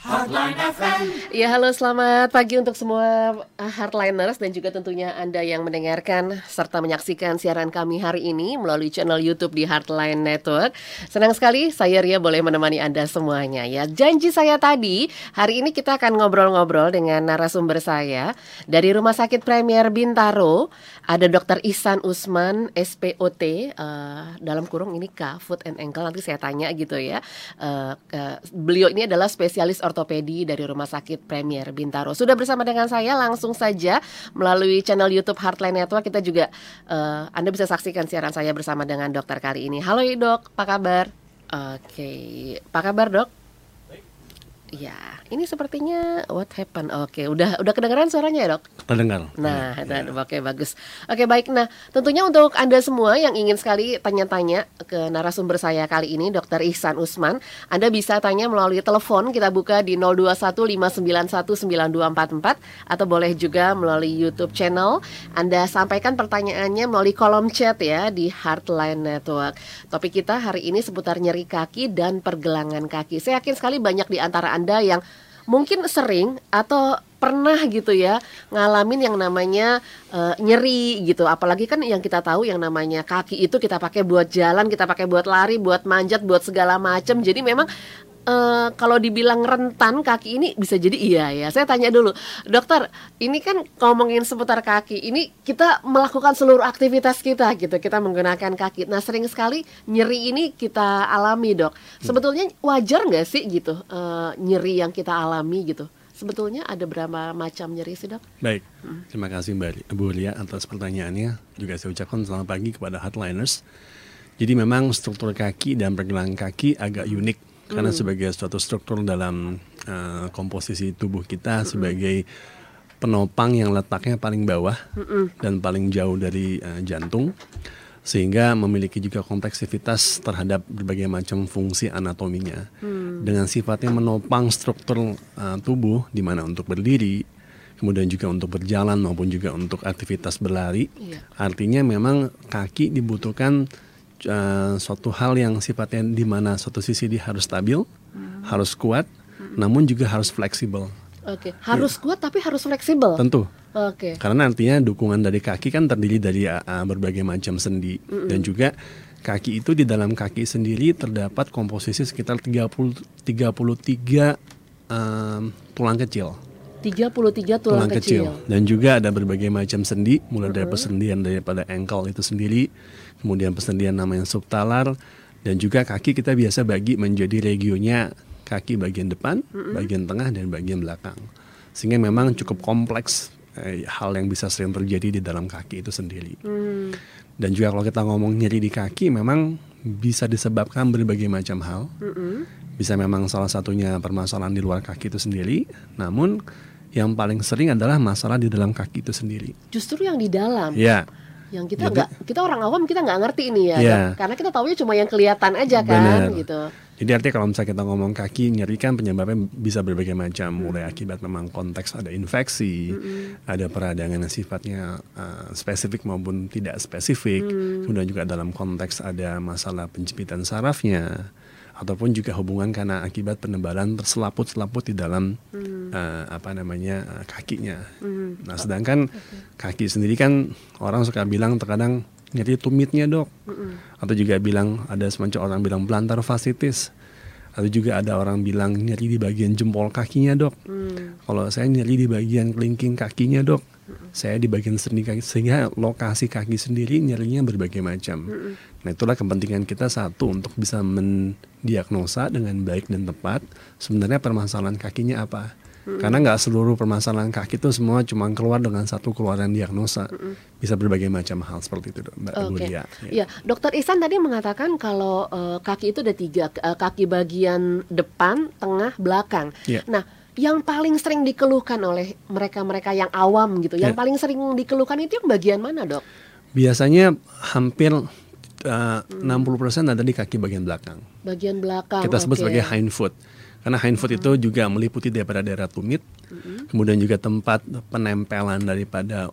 Heartline FM. Ya halo selamat pagi untuk semua uh, Heartliners dan juga tentunya Anda yang mendengarkan serta menyaksikan siaran kami hari ini melalui channel YouTube di Heartline Network. Senang sekali saya Ria boleh menemani Anda semuanya ya. Janji saya tadi, hari ini kita akan ngobrol-ngobrol dengan narasumber saya dari Rumah Sakit Premier Bintaro. Ada Dr. Ihsan Usman, SPOT, uh, dalam kurung ini K, Foot and Ankle. Nanti saya tanya gitu ya. Uh, uh, beliau ini adalah spesialis ortopedi dari Rumah Sakit Premier Bintaro. Sudah bersama dengan saya langsung saja melalui channel YouTube Heartline Network. Kita juga uh, Anda bisa saksikan siaran saya bersama dengan dokter kali ini. Halo dok, apa kabar? Oke, apa kabar dok? Ya, ini sepertinya what happened? Oke, udah udah kedengaran suaranya ya dok? Terdengar. Nah, ya. oke bagus. Oke baik. Nah, tentunya untuk anda semua yang ingin sekali tanya-tanya ke narasumber saya kali ini, Dr. Ihsan Usman, Anda bisa tanya melalui telepon kita buka di 0215919244 atau boleh juga melalui YouTube channel. Anda sampaikan pertanyaannya melalui kolom chat ya di Heartline Network. Topik kita hari ini seputar nyeri kaki dan pergelangan kaki. Saya yakin sekali banyak di antara anda yang mungkin sering atau pernah gitu ya ngalamin yang namanya uh, nyeri gitu. Apalagi kan yang kita tahu yang namanya kaki itu kita pakai buat jalan kita pakai buat lari buat manjat buat segala macam. Jadi memang Uh, kalau dibilang rentan kaki ini bisa jadi iya ya. Saya tanya dulu, dokter, ini kan ngomongin seputar kaki. Ini kita melakukan seluruh aktivitas kita gitu. Kita menggunakan kaki. Nah sering sekali nyeri ini kita alami dok. Hmm. Sebetulnya wajar nggak sih gitu uh, nyeri yang kita alami gitu? Sebetulnya ada berapa macam nyeri sih dok? Baik, hmm. terima kasih Mbak Bu Lia atas pertanyaannya. Juga saya ucapkan selamat pagi kepada hotliners. Jadi memang struktur kaki dan pergelangan kaki agak unik karena hmm. sebagai suatu struktur dalam uh, komposisi tubuh kita hmm. sebagai penopang yang letaknya paling bawah hmm. dan paling jauh dari uh, jantung sehingga memiliki juga kompleksivitas terhadap berbagai macam fungsi anatominya hmm. dengan sifatnya menopang struktur uh, tubuh di mana untuk berdiri kemudian juga untuk berjalan maupun juga untuk aktivitas berlari yeah. artinya memang kaki dibutuhkan uh, suatu hal yang sifatnya di mana suatu sisi dia harus stabil, hmm. harus kuat, hmm. namun juga harus fleksibel. Oke, okay. harus ya. kuat tapi harus fleksibel. Tentu. Oke. Okay. Karena nantinya dukungan dari kaki kan terdiri dari uh, berbagai macam sendi mm -mm. dan juga kaki itu di dalam kaki sendiri terdapat komposisi sekitar 30 33 um, tulang kecil. 33 tulang, tulang kecil. kecil. Dan juga ada berbagai macam sendi, mulai dari persendian daripada ankle itu sendiri, kemudian persendian namanya subtalar, dan juga kaki kita biasa bagi menjadi regionnya kaki bagian depan, bagian tengah, dan bagian belakang. Sehingga memang cukup kompleks eh, hal yang bisa sering terjadi di dalam kaki itu sendiri. Mm. Dan juga kalau kita ngomong nyeri di kaki, memang bisa disebabkan berbagai macam hal. Mm -hmm. Bisa memang salah satunya permasalahan di luar kaki itu sendiri, namun yang paling sering adalah masalah di dalam kaki itu sendiri. Justru yang di dalam. Ya. Yang kita nggak, kita orang awam kita nggak ngerti ini ya, ya. karena kita tahunya cuma yang kelihatan aja kan, Bener. gitu. Jadi artinya kalau misalnya kita ngomong kaki nyeri kan penyebabnya bisa berbagai macam, hmm. mulai akibat memang konteks ada infeksi, hmm. ada peradangan yang sifatnya uh, spesifik maupun tidak spesifik, hmm. kemudian juga dalam konteks ada masalah penjepitan sarafnya ataupun juga hubungan karena akibat penebalan terselaput-selaput di dalam hmm. uh, apa namanya uh, kakinya. Hmm. Nah, sedangkan okay. kaki sendiri kan orang suka bilang terkadang nyeri tumitnya dok, hmm. atau juga bilang ada semacam orang bilang plantar fasciitis, atau juga ada orang bilang nyeri di bagian jempol kakinya dok. Hmm. Kalau saya nyeri di bagian kelingking kakinya dok, saya di bagian sendi kaki sehingga lokasi kaki sendiri nyerinya berbagai macam. Nah itulah kepentingan kita satu untuk bisa mendiagnosa dengan baik dan tepat sebenarnya permasalahan kakinya apa. Mm-hmm. Karena nggak seluruh permasalahan kaki itu semua cuma keluar dengan satu keluaran diagnosa. Mm-hmm. Bisa berbagai macam hal seperti itu, Mbak okay. Budia. Ya. ya, Dokter Isan tadi mengatakan kalau uh, kaki itu ada tiga, uh, kaki bagian depan, tengah, belakang. Yeah. Nah, yang paling sering dikeluhkan oleh mereka-mereka yang awam gitu, yang yeah. paling sering dikeluhkan itu yang bagian mana, Dok? Biasanya hampir uh, hmm. 60% ada di kaki bagian belakang. Bagian belakang. Kita sebut okay. sebagai hind foot. Karena hind foot hmm. itu juga meliputi daripada daerah tumit, hmm. kemudian juga tempat penempelan daripada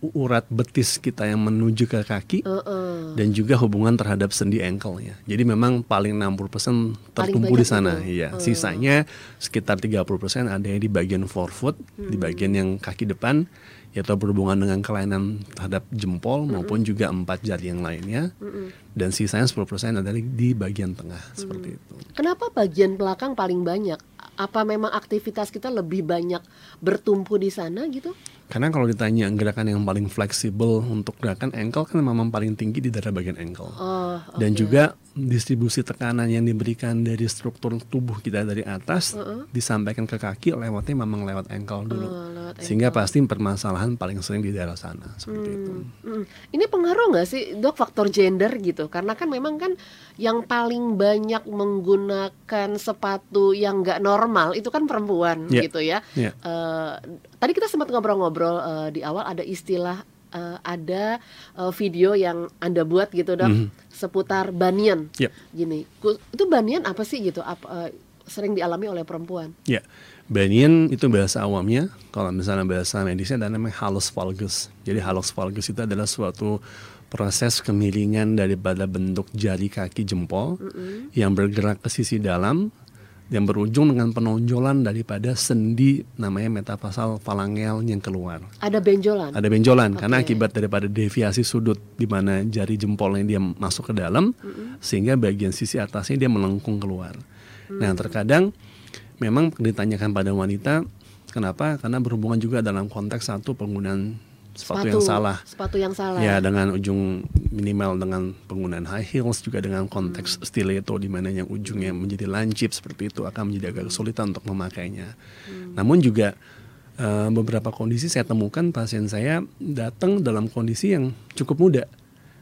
urat betis kita yang menuju ke kaki Uh, uh. dan juga hubungan terhadap sendi ankle-nya. Jadi memang paling 60% tertumpu di sana. itu. Iya, sisanya sekitar 30% ada yang di bagian forefoot, di Hmm. bagian yang kaki depan yaitu berhubungan dengan kelainan terhadap jempol Hmm. maupun juga empat jari yang lainnya. Dan sisanya 10% adalah di bagian tengah Hmm. seperti itu. Kenapa bagian belakang paling banyak? Apa memang aktivitas kita lebih banyak bertumpu di sana gitu? Karena kalau ditanya gerakan yang paling fleksibel untuk gerakan ankle kan memang paling tinggi di daerah bagian ankle. Oh, Dan oke. juga distribusi tekanan yang diberikan dari struktur tubuh kita dari atas disampaikan ke kaki lewatnya memang lewat ankle dulu. Oh, lewat Sehingga pasti permasalahan paling sering di daerah sana seperti itu. Mm. Ini pengaruh nggak sih dok faktor gender gitu? Karena kan memang kan yang paling banyak menggunakan sepatu yang nggak normal itu kan perempuan Iya. gitu ya. Iya. Eh, tadi kita sempat ngobrol-ngobrol eh, di awal ada istilah eh, ada eh, video yang anda buat gitu dok seputar banian. Yep. Gini, itu banian apa sih gitu? Apa eh, sering dialami oleh perempuan? Ya, banian itu bahasa awamnya. Kalau misalnya bahasa medisnya ada namanya halus valgus. Jadi halus valgus itu adalah suatu proses kemiringan daripada bentuk jari kaki jempol yang bergerak ke sisi dalam yang berujung dengan penonjolan daripada sendi namanya metafasal falangel yang keluar. Ada benjolan. Ada benjolan karena Oke. akibat daripada deviasi sudut di mana jari jempolnya dia masuk ke dalam sehingga bagian sisi atasnya dia melengkung keluar. Nah, terkadang memang ditanyakan pada wanita kenapa? Karena berhubungan juga dalam konteks satu penggunaan sepatu, yang salah. Sepatu yang salah. Ya, dengan ujung minimal dengan penggunaan high heels juga dengan konteks stiletto di mana yang ujungnya menjadi lancip seperti itu akan menjadi agak kesulitan untuk memakainya. Namun juga eh, beberapa kondisi saya temukan pasien saya datang dalam kondisi yang cukup muda.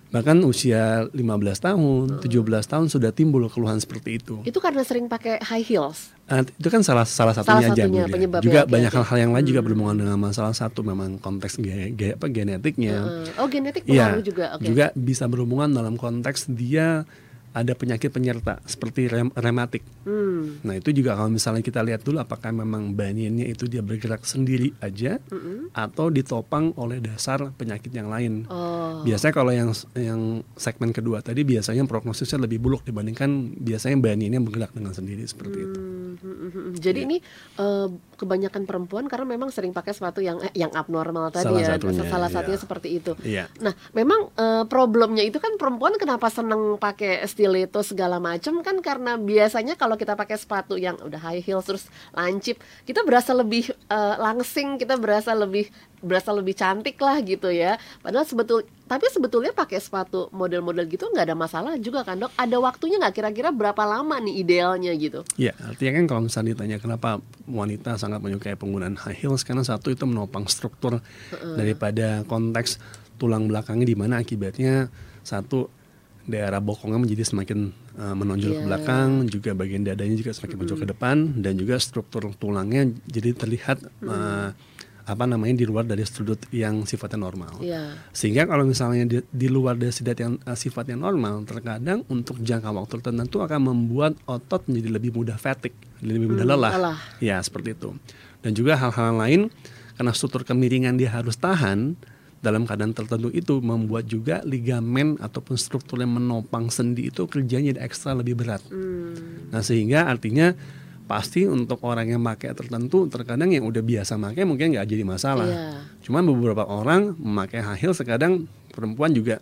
Bahkan usia 15 tahun, 17 tahun sudah timbul keluhan seperti itu. Itu karena sering pakai high heels. Ah, itu kan salah salah satunya, aja satunya ya. Juga oke, banyak hal-hal yang lain juga berhubungan dengan masalah satu memang konteks ge- ge- apa genetiknya. Eh, oh genetik pengaruh juga. Oke. juga bisa berhubungan dalam konteks dia ada penyakit penyerta seperti rem- rematik. Hmm. Nah itu juga kalau misalnya kita lihat dulu apakah memang baniannya itu dia bergerak sendiri aja atau ditopang oleh dasar penyakit yang lain. Oh. Biasanya kalau yang yang segmen kedua tadi biasanya prognosisnya lebih buruk dibandingkan biasanya baniannya bergerak dengan sendiri seperti itu. Hmm, hmm, hmm, hmm. Jadi ini eh, kebanyakan perempuan karena memang sering pakai sepatu yang eh, yang abnormal tadi Salah ya. satunya, Salah iya. satunya seperti itu. Iya. Nah, memang eh, problemnya itu kan perempuan kenapa seneng pakai stiletto segala macam kan karena biasanya kalau kita pakai sepatu yang udah high heels terus lancip, kita berasa lebih eh, langsing, kita berasa lebih berasa lebih cantik lah gitu ya. Padahal sebetul tapi sebetulnya pakai sepatu model-model gitu nggak ada masalah juga kan dok. Ada waktunya nggak kira-kira berapa lama nih idealnya gitu? Ya, artinya kan kalau misalnya ditanya kenapa wanita sangat menyukai penggunaan high heels karena satu itu menopang struktur daripada konteks tulang belakangnya di mana akibatnya satu daerah bokongnya menjadi semakin uh, menonjol ke Iya. belakang, juga bagian dadanya juga semakin menonjol ke depan dan juga struktur tulangnya jadi terlihat uh, apa namanya di luar dari sudut yang sifatnya normal. Iya. Sehingga kalau misalnya di, di luar dari sifat yang eh, sifatnya normal, terkadang untuk jangka waktu tertentu akan membuat otot menjadi lebih mudah fatigue, lebih mudah lelah. lelah. Ya, seperti itu. Dan juga hal-hal lain karena struktur kemiringan dia harus tahan dalam keadaan tertentu itu membuat juga ligamen ataupun struktur yang menopang sendi itu kerjanya jadi ekstra lebih berat. Hmm. Nah, sehingga artinya pasti untuk orang yang pakai tertentu terkadang yang udah biasa pakai mungkin nggak jadi masalah. Iya. Cuman beberapa orang memakai high heels kadang perempuan juga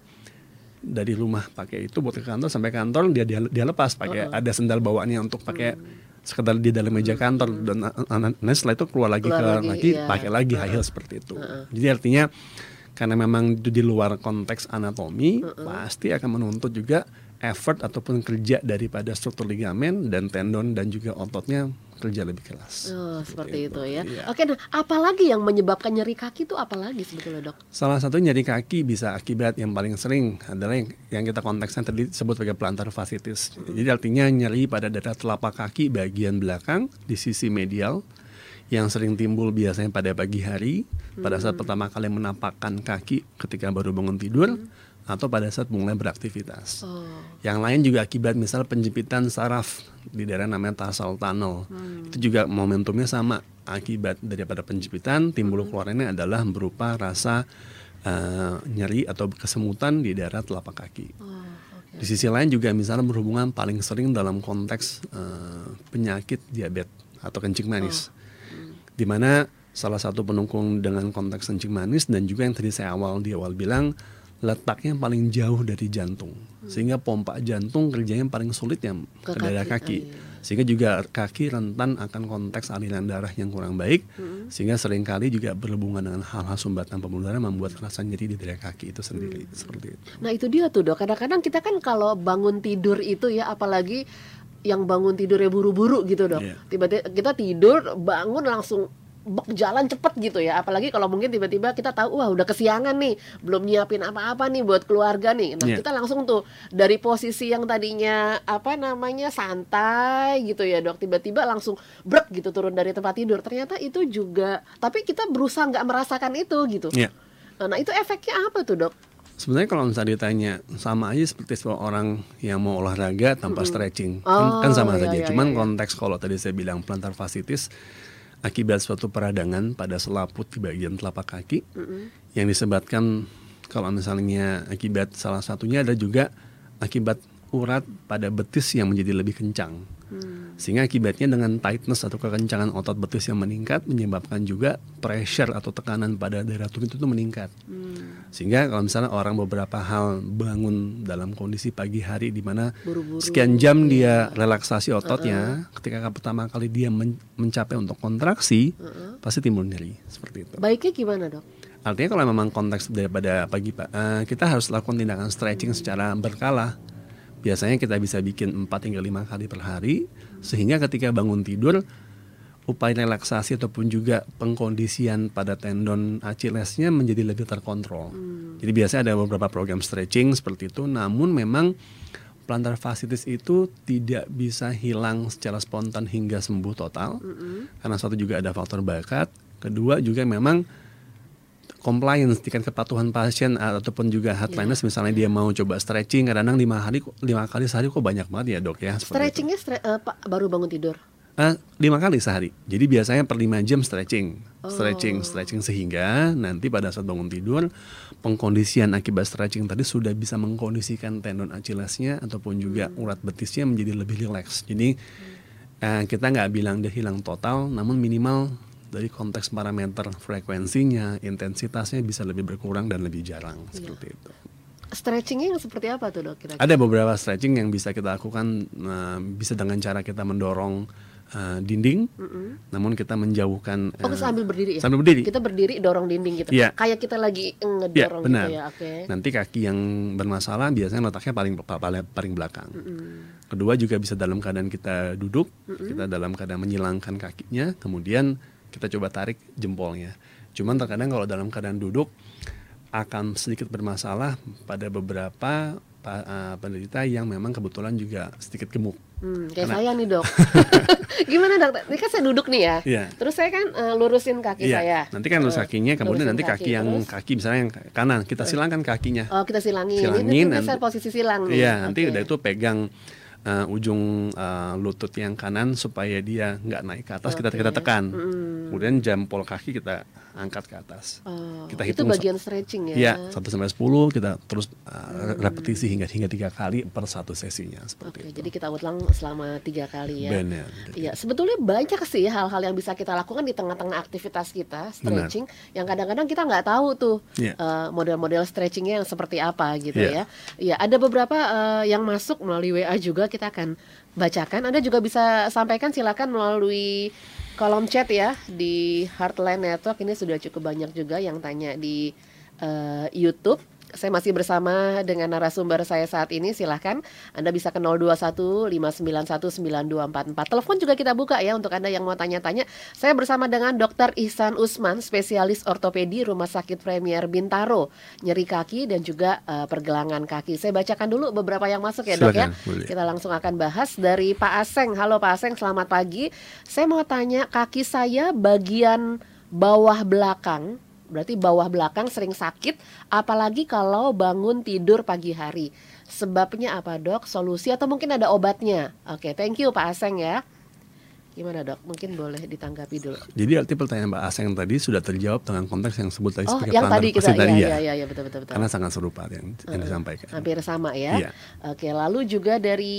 dari rumah pakai itu buat ke kantor sampai kantor dia dia, dia lepas pakai ada sendal bawaannya untuk pakai sekedar di dalam meja kantor dan nanti setelah itu keluar lagi Keluar ke lagi, lagi iya. pakai lagi high heels seperti itu. Jadi artinya karena memang itu di luar konteks anatomi pasti akan menuntut juga effort ataupun kerja daripada struktur ligamen dan tendon dan juga ototnya kerja lebih keras. Oh, seperti itu ya. Iya. Oke, nah apalagi yang menyebabkan nyeri kaki itu apalagi sebetulnya dok? Salah satu nyeri kaki bisa akibat yang paling sering adalah yang, yang kita konteksnya tadi sebut sebagai plantar fasciitis. Jadi artinya nyeri pada daerah telapak kaki bagian belakang di sisi medial yang sering timbul biasanya pada pagi hari pada saat pertama kali menapakkan kaki ketika baru bangun tidur atau pada saat mulai beraktivitas. Oh, Yang lain juga akibat misal penjepitan saraf di daerah namanya tarsal tunnel. Itu juga momentumnya sama. Akibat daripada penjepitan timbul keluarannya adalah berupa rasa uh, nyeri atau kesemutan di daerah telapak kaki. Oh. Di sisi lain juga misalnya berhubungan paling sering dalam konteks uh, penyakit diabetes atau kencing manis, di mana salah satu pendukung dengan konteks kencing manis dan juga yang tadi saya awal di awal bilang letaknya paling jauh dari jantung, sehingga pompa jantung kerjanya paling sulit yang Ke ke, daerah kaki, kaki, ah, iya. sehingga juga kaki rentan akan konteks aliran darah yang kurang baik, sehingga sering kali juga berhubungan dengan hal-hal sumbatan pembuluh darah membuat rasa nyeri di daerah kaki itu sendiri seperti itu. Nah itu dia tuh dok. Kadang-kadang kita kan kalau bangun tidur itu ya, apalagi yang bangun tidurnya buru-buru gitu dok. Iya. Tiba-tiba kita tidur, bangun langsung bek jalan cepet gitu ya. Apalagi kalau mungkin tiba-tiba kita tahu wah udah kesiangan nih, belum nyiapin apa-apa nih buat keluarga nih. Nah Iya. kita langsung tuh dari posisi yang tadinya apa namanya santai gitu ya dok, tiba-tiba langsung brek gitu turun dari tempat tidur. Ternyata itu juga, tapi kita berusaha nggak merasakan itu gitu. Iya. Nah itu efeknya apa tuh dok? Sebenarnya kalau misalnya ditanya sama aja seperti seorang yang mau olahraga tanpa stretching Oh, kan, kan sama iya, saja. iya, Cuman iya, konteks kalau tadi saya bilang plantar fasciitis akibat suatu peradangan pada selaput di bagian telapak kaki yang disebabkan kalau misalnya akibat salah satunya ada juga akibat urat pada betis yang menjadi lebih kencang. Sehingga akibatnya dengan tightness atau kekencangan otot betis yang meningkat menyebabkan juga pressure atau tekanan pada daerah tumit itu meningkat. Sehingga kalau misalnya orang beberapa hal bangun dalam kondisi pagi hari di mana sekian jam dia relaksasi ototnya, ketika pertama kali dia men- mencapai untuk kontraksi, pasti timbul nyeri seperti itu. Baiknya gimana dok? Artinya kalau memang konteks daripada pagi pak, eh, kita harus lakukan tindakan stretching secara berkala. Biasanya kita bisa bikin 4 hingga 5 kali per hari, sehingga ketika bangun tidur, upaya relaksasi ataupun juga pengkondisian pada tendon Achillesnya menjadi lebih terkontrol. Jadi biasanya ada beberapa program stretching seperti itu, namun memang plantar fasciitis itu tidak bisa hilang secara spontan hingga sembuh total, karena satu juga ada faktor bakat, kedua juga memang compliance tingkat kepatuhan pasien ataupun juga headliners misalnya dia mau coba stretching kadang-kadang lima hari lima kali sehari kok banyak banget ya dok ya. Stretchingnya stre- eh, Pak baru bangun tidur. Eh, lima kali sehari jadi biasanya per lima jam stretching Oh. stretching stretching sehingga nanti pada saat bangun tidur pengkondisian akibat stretching tadi sudah bisa mengkondisikan tendon Achillesnya ataupun juga Hmm. urat betisnya menjadi lebih rileks jadi eh, kita nggak bilang dia hilang total namun minimal dari konteks parameter frekuensinya intensitasnya bisa lebih berkurang dan lebih jarang Iya. seperti itu Stretchingnya yang seperti apa tuh dok kira-kira? ada beberapa stretching yang bisa kita lakukan eh, bisa dengan cara kita mendorong eh, dinding, namun kita menjauhkan. Oh eh, sambil berdiri ya? Sambil berdiri. Kita berdiri dorong dinding gitu. Iya. Kayak kita lagi ngedorong benar. gitu ya. Oke. Nanti kaki yang bermasalah biasanya letaknya paling paling, paling belakang. Kedua juga bisa dalam keadaan kita duduk, kita dalam keadaan menyilangkan kakinya, kemudian kita coba tarik jempolnya. Cuman terkadang kalau dalam keadaan duduk akan sedikit bermasalah pada beberapa pa- eh, penderita yang memang kebetulan juga sedikit gemuk. Hmm, kayak Karena- saya nih dok. Gimana dok? Ini kan saya duduk nih ya. Iya. Terus saya kan eh, lurusin kaki Iya, saya. nanti kan lurus Eh, kakinya, kemudian lurusin nanti kaki, yang Terus, kaki misalnya yang kanan, kita silangkan kakinya. Oh kita silangin. Silangin, ini, nanti- posisi silang. Iya, nanti Oke. udah itu pegang uh, ujung uh, lutut yang kanan supaya dia nggak naik ke atas, kita Oke. kita tekan. Mm. Kemudian jempol kaki kita angkat ke atas. Oh, kita itu hitung bagian stretching ya. Iya, 1 sampai 10 kita terus uh, repetisi hingga hingga tiga kali per satu sesinya seperti Oke, itu. jadi kita ulang selama tiga kali ya. Benar. Iya, sebetulnya banyak sih hal-hal yang bisa kita lakukan di tengah-tengah aktivitas kita, stretching, yang kadang-kadang kita nggak tahu tuh Iya. eh, model-model stretchingnya yang seperti apa gitu ya. Iya. Ada beberapa eh, yang masuk melalui WA juga kita akan bacakan. Anda juga bisa sampaikan silakan melalui kolom chat ya di Heartline Network. Ini sudah cukup banyak juga yang tanya di eh, YouTube. Saya masih bersama dengan narasumber saya saat ini. Silahkan Anda bisa ke 021 591 9244. Telepon juga kita buka ya untuk Anda yang mau tanya-tanya. Saya bersama dengan Dr. Ihsan Usman, spesialis ortopedi Rumah Sakit Premier Bintaro, nyeri kaki dan juga eh, pergelangan kaki. Saya bacakan dulu beberapa yang masuk ya, Dok ya. Boleh. Kita langsung akan bahas dari Pak Aseng. Halo Pak Aseng, selamat pagi. Saya mau tanya kaki saya bagian bawah belakang berarti bawah belakang sering sakit apalagi kalau bangun tidur pagi hari sebabnya apa dok solusi atau mungkin ada obatnya oke thank you Pak Aseng ya Gimana dok? Mungkin boleh ditanggapi dulu. Jadi arti pertanyaan Mbak Aseng tadi sudah terjawab dengan konteks yang sebut tadi Oh, yang tadi kita, tadi iya, ya. iya, iya, betul, betul, betul. Karena sangat serupa yang, yang disampaikan. Hampir sama ya. Iya. Oke, lalu juga dari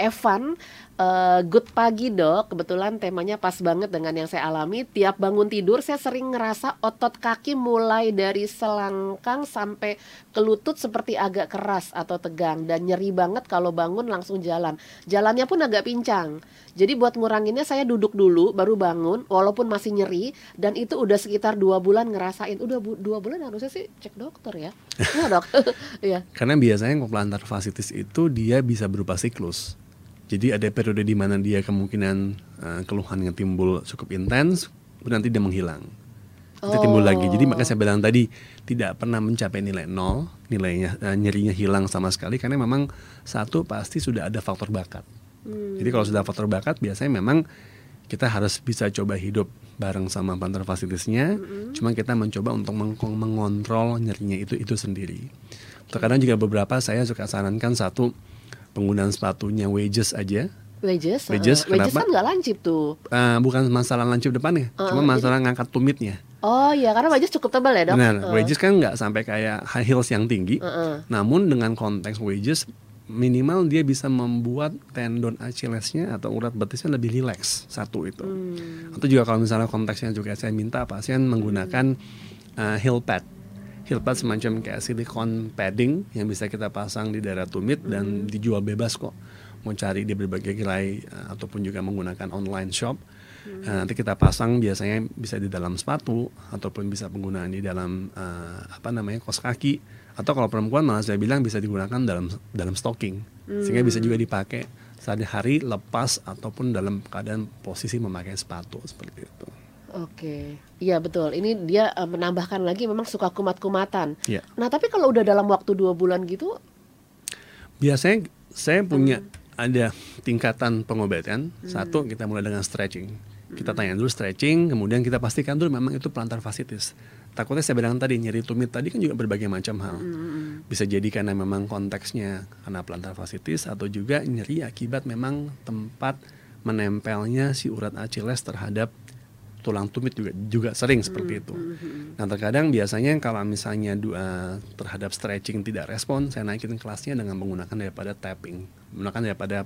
Evan, eh, good pagi dok. Kebetulan temanya pas banget dengan yang saya alami. Tiap bangun tidur saya sering ngerasa otot kaki mulai dari selangkang sampai ke lutut seperti agak keras atau tegang dan nyeri banget kalau bangun langsung jalan. Jalannya pun agak pincang. Jadi buat nguranginnya saya duduk dulu baru bangun walaupun masih nyeri dan itu udah sekitar dua bulan ngerasain. Udah bu- dua bulan harusnya sih cek dokter ya. Iya dok. Iya. Karena biasanya plantar fasciitis itu dia bisa berupa siklus. Jadi ada periode di mana dia kemungkinan eh, keluhan yang timbul cukup intens, kemudian nanti dia menghilang. Nanti timbul lagi. Jadi makanya saya bilang tadi tidak pernah mencapai nilai nol, nilainya eh, nyerinya hilang sama sekali karena memang satu pasti sudah ada faktor bakat. Jadi kalau sudah faktor bakat biasanya memang kita harus bisa coba hidup bareng sama plantar fasciitisnya. Cuma kita mencoba untuk meng- mengontrol nyerinya itu itu sendiri. Terkadang juga beberapa saya suka sarankan satu penggunaan sepatunya wedges aja. Wedges, Wedges, uh, wedges kan nggak lancip tuh. Eh, bukan masalah lancip depannya, cuma masalah ngangkat tumitnya. Oh iya, karena wedges cukup tebal ya dok. Benar, Uh, wedges kan nggak sampai kayak high heels yang tinggi. Namun dengan konteks wedges minimal dia bisa membuat tendon Achillesnya atau urat betisnya lebih rileks satu itu. Atau juga kalau misalnya konteksnya juga saya minta pasien menggunakan uh, heel pad. Heel pad semacam kayak silikon padding yang bisa kita pasang di daerah tumit dan dijual bebas kok. Mau cari di berbagai gerai uh, ataupun juga menggunakan online shop. Nah, nanti kita pasang biasanya bisa di dalam sepatu ataupun bisa penggunaan di dalam eh, apa namanya kos kaki atau kalau perempuan malah saya bilang bisa digunakan dalam dalam stocking sehingga bisa juga dipakai sehari-hari lepas ataupun dalam keadaan posisi memakai sepatu seperti itu. Oke, iya betul. Ini dia uh, menambahkan lagi memang suka kumat-kumatan. Iya. Nah tapi kalau udah dalam waktu dua bulan gitu, Biasanya saya punya ada tingkatan pengobatan. Satu kita mulai dengan stretching. Kita tanya dulu stretching, kemudian kita pastikan dulu memang itu plantar fasciitis. Takutnya saya bilang tadi nyeri tumit tadi kan juga berbagai macam hal. Bisa jadi karena memang konteksnya karena plantar fasciitis atau juga nyeri akibat memang tempat menempelnya si urat Achilles terhadap tulang tumit juga juga sering seperti itu. Nah terkadang biasanya kalau misalnya dua terhadap stretching tidak respon, saya naikin kelasnya dengan menggunakan daripada tapping, menggunakan daripada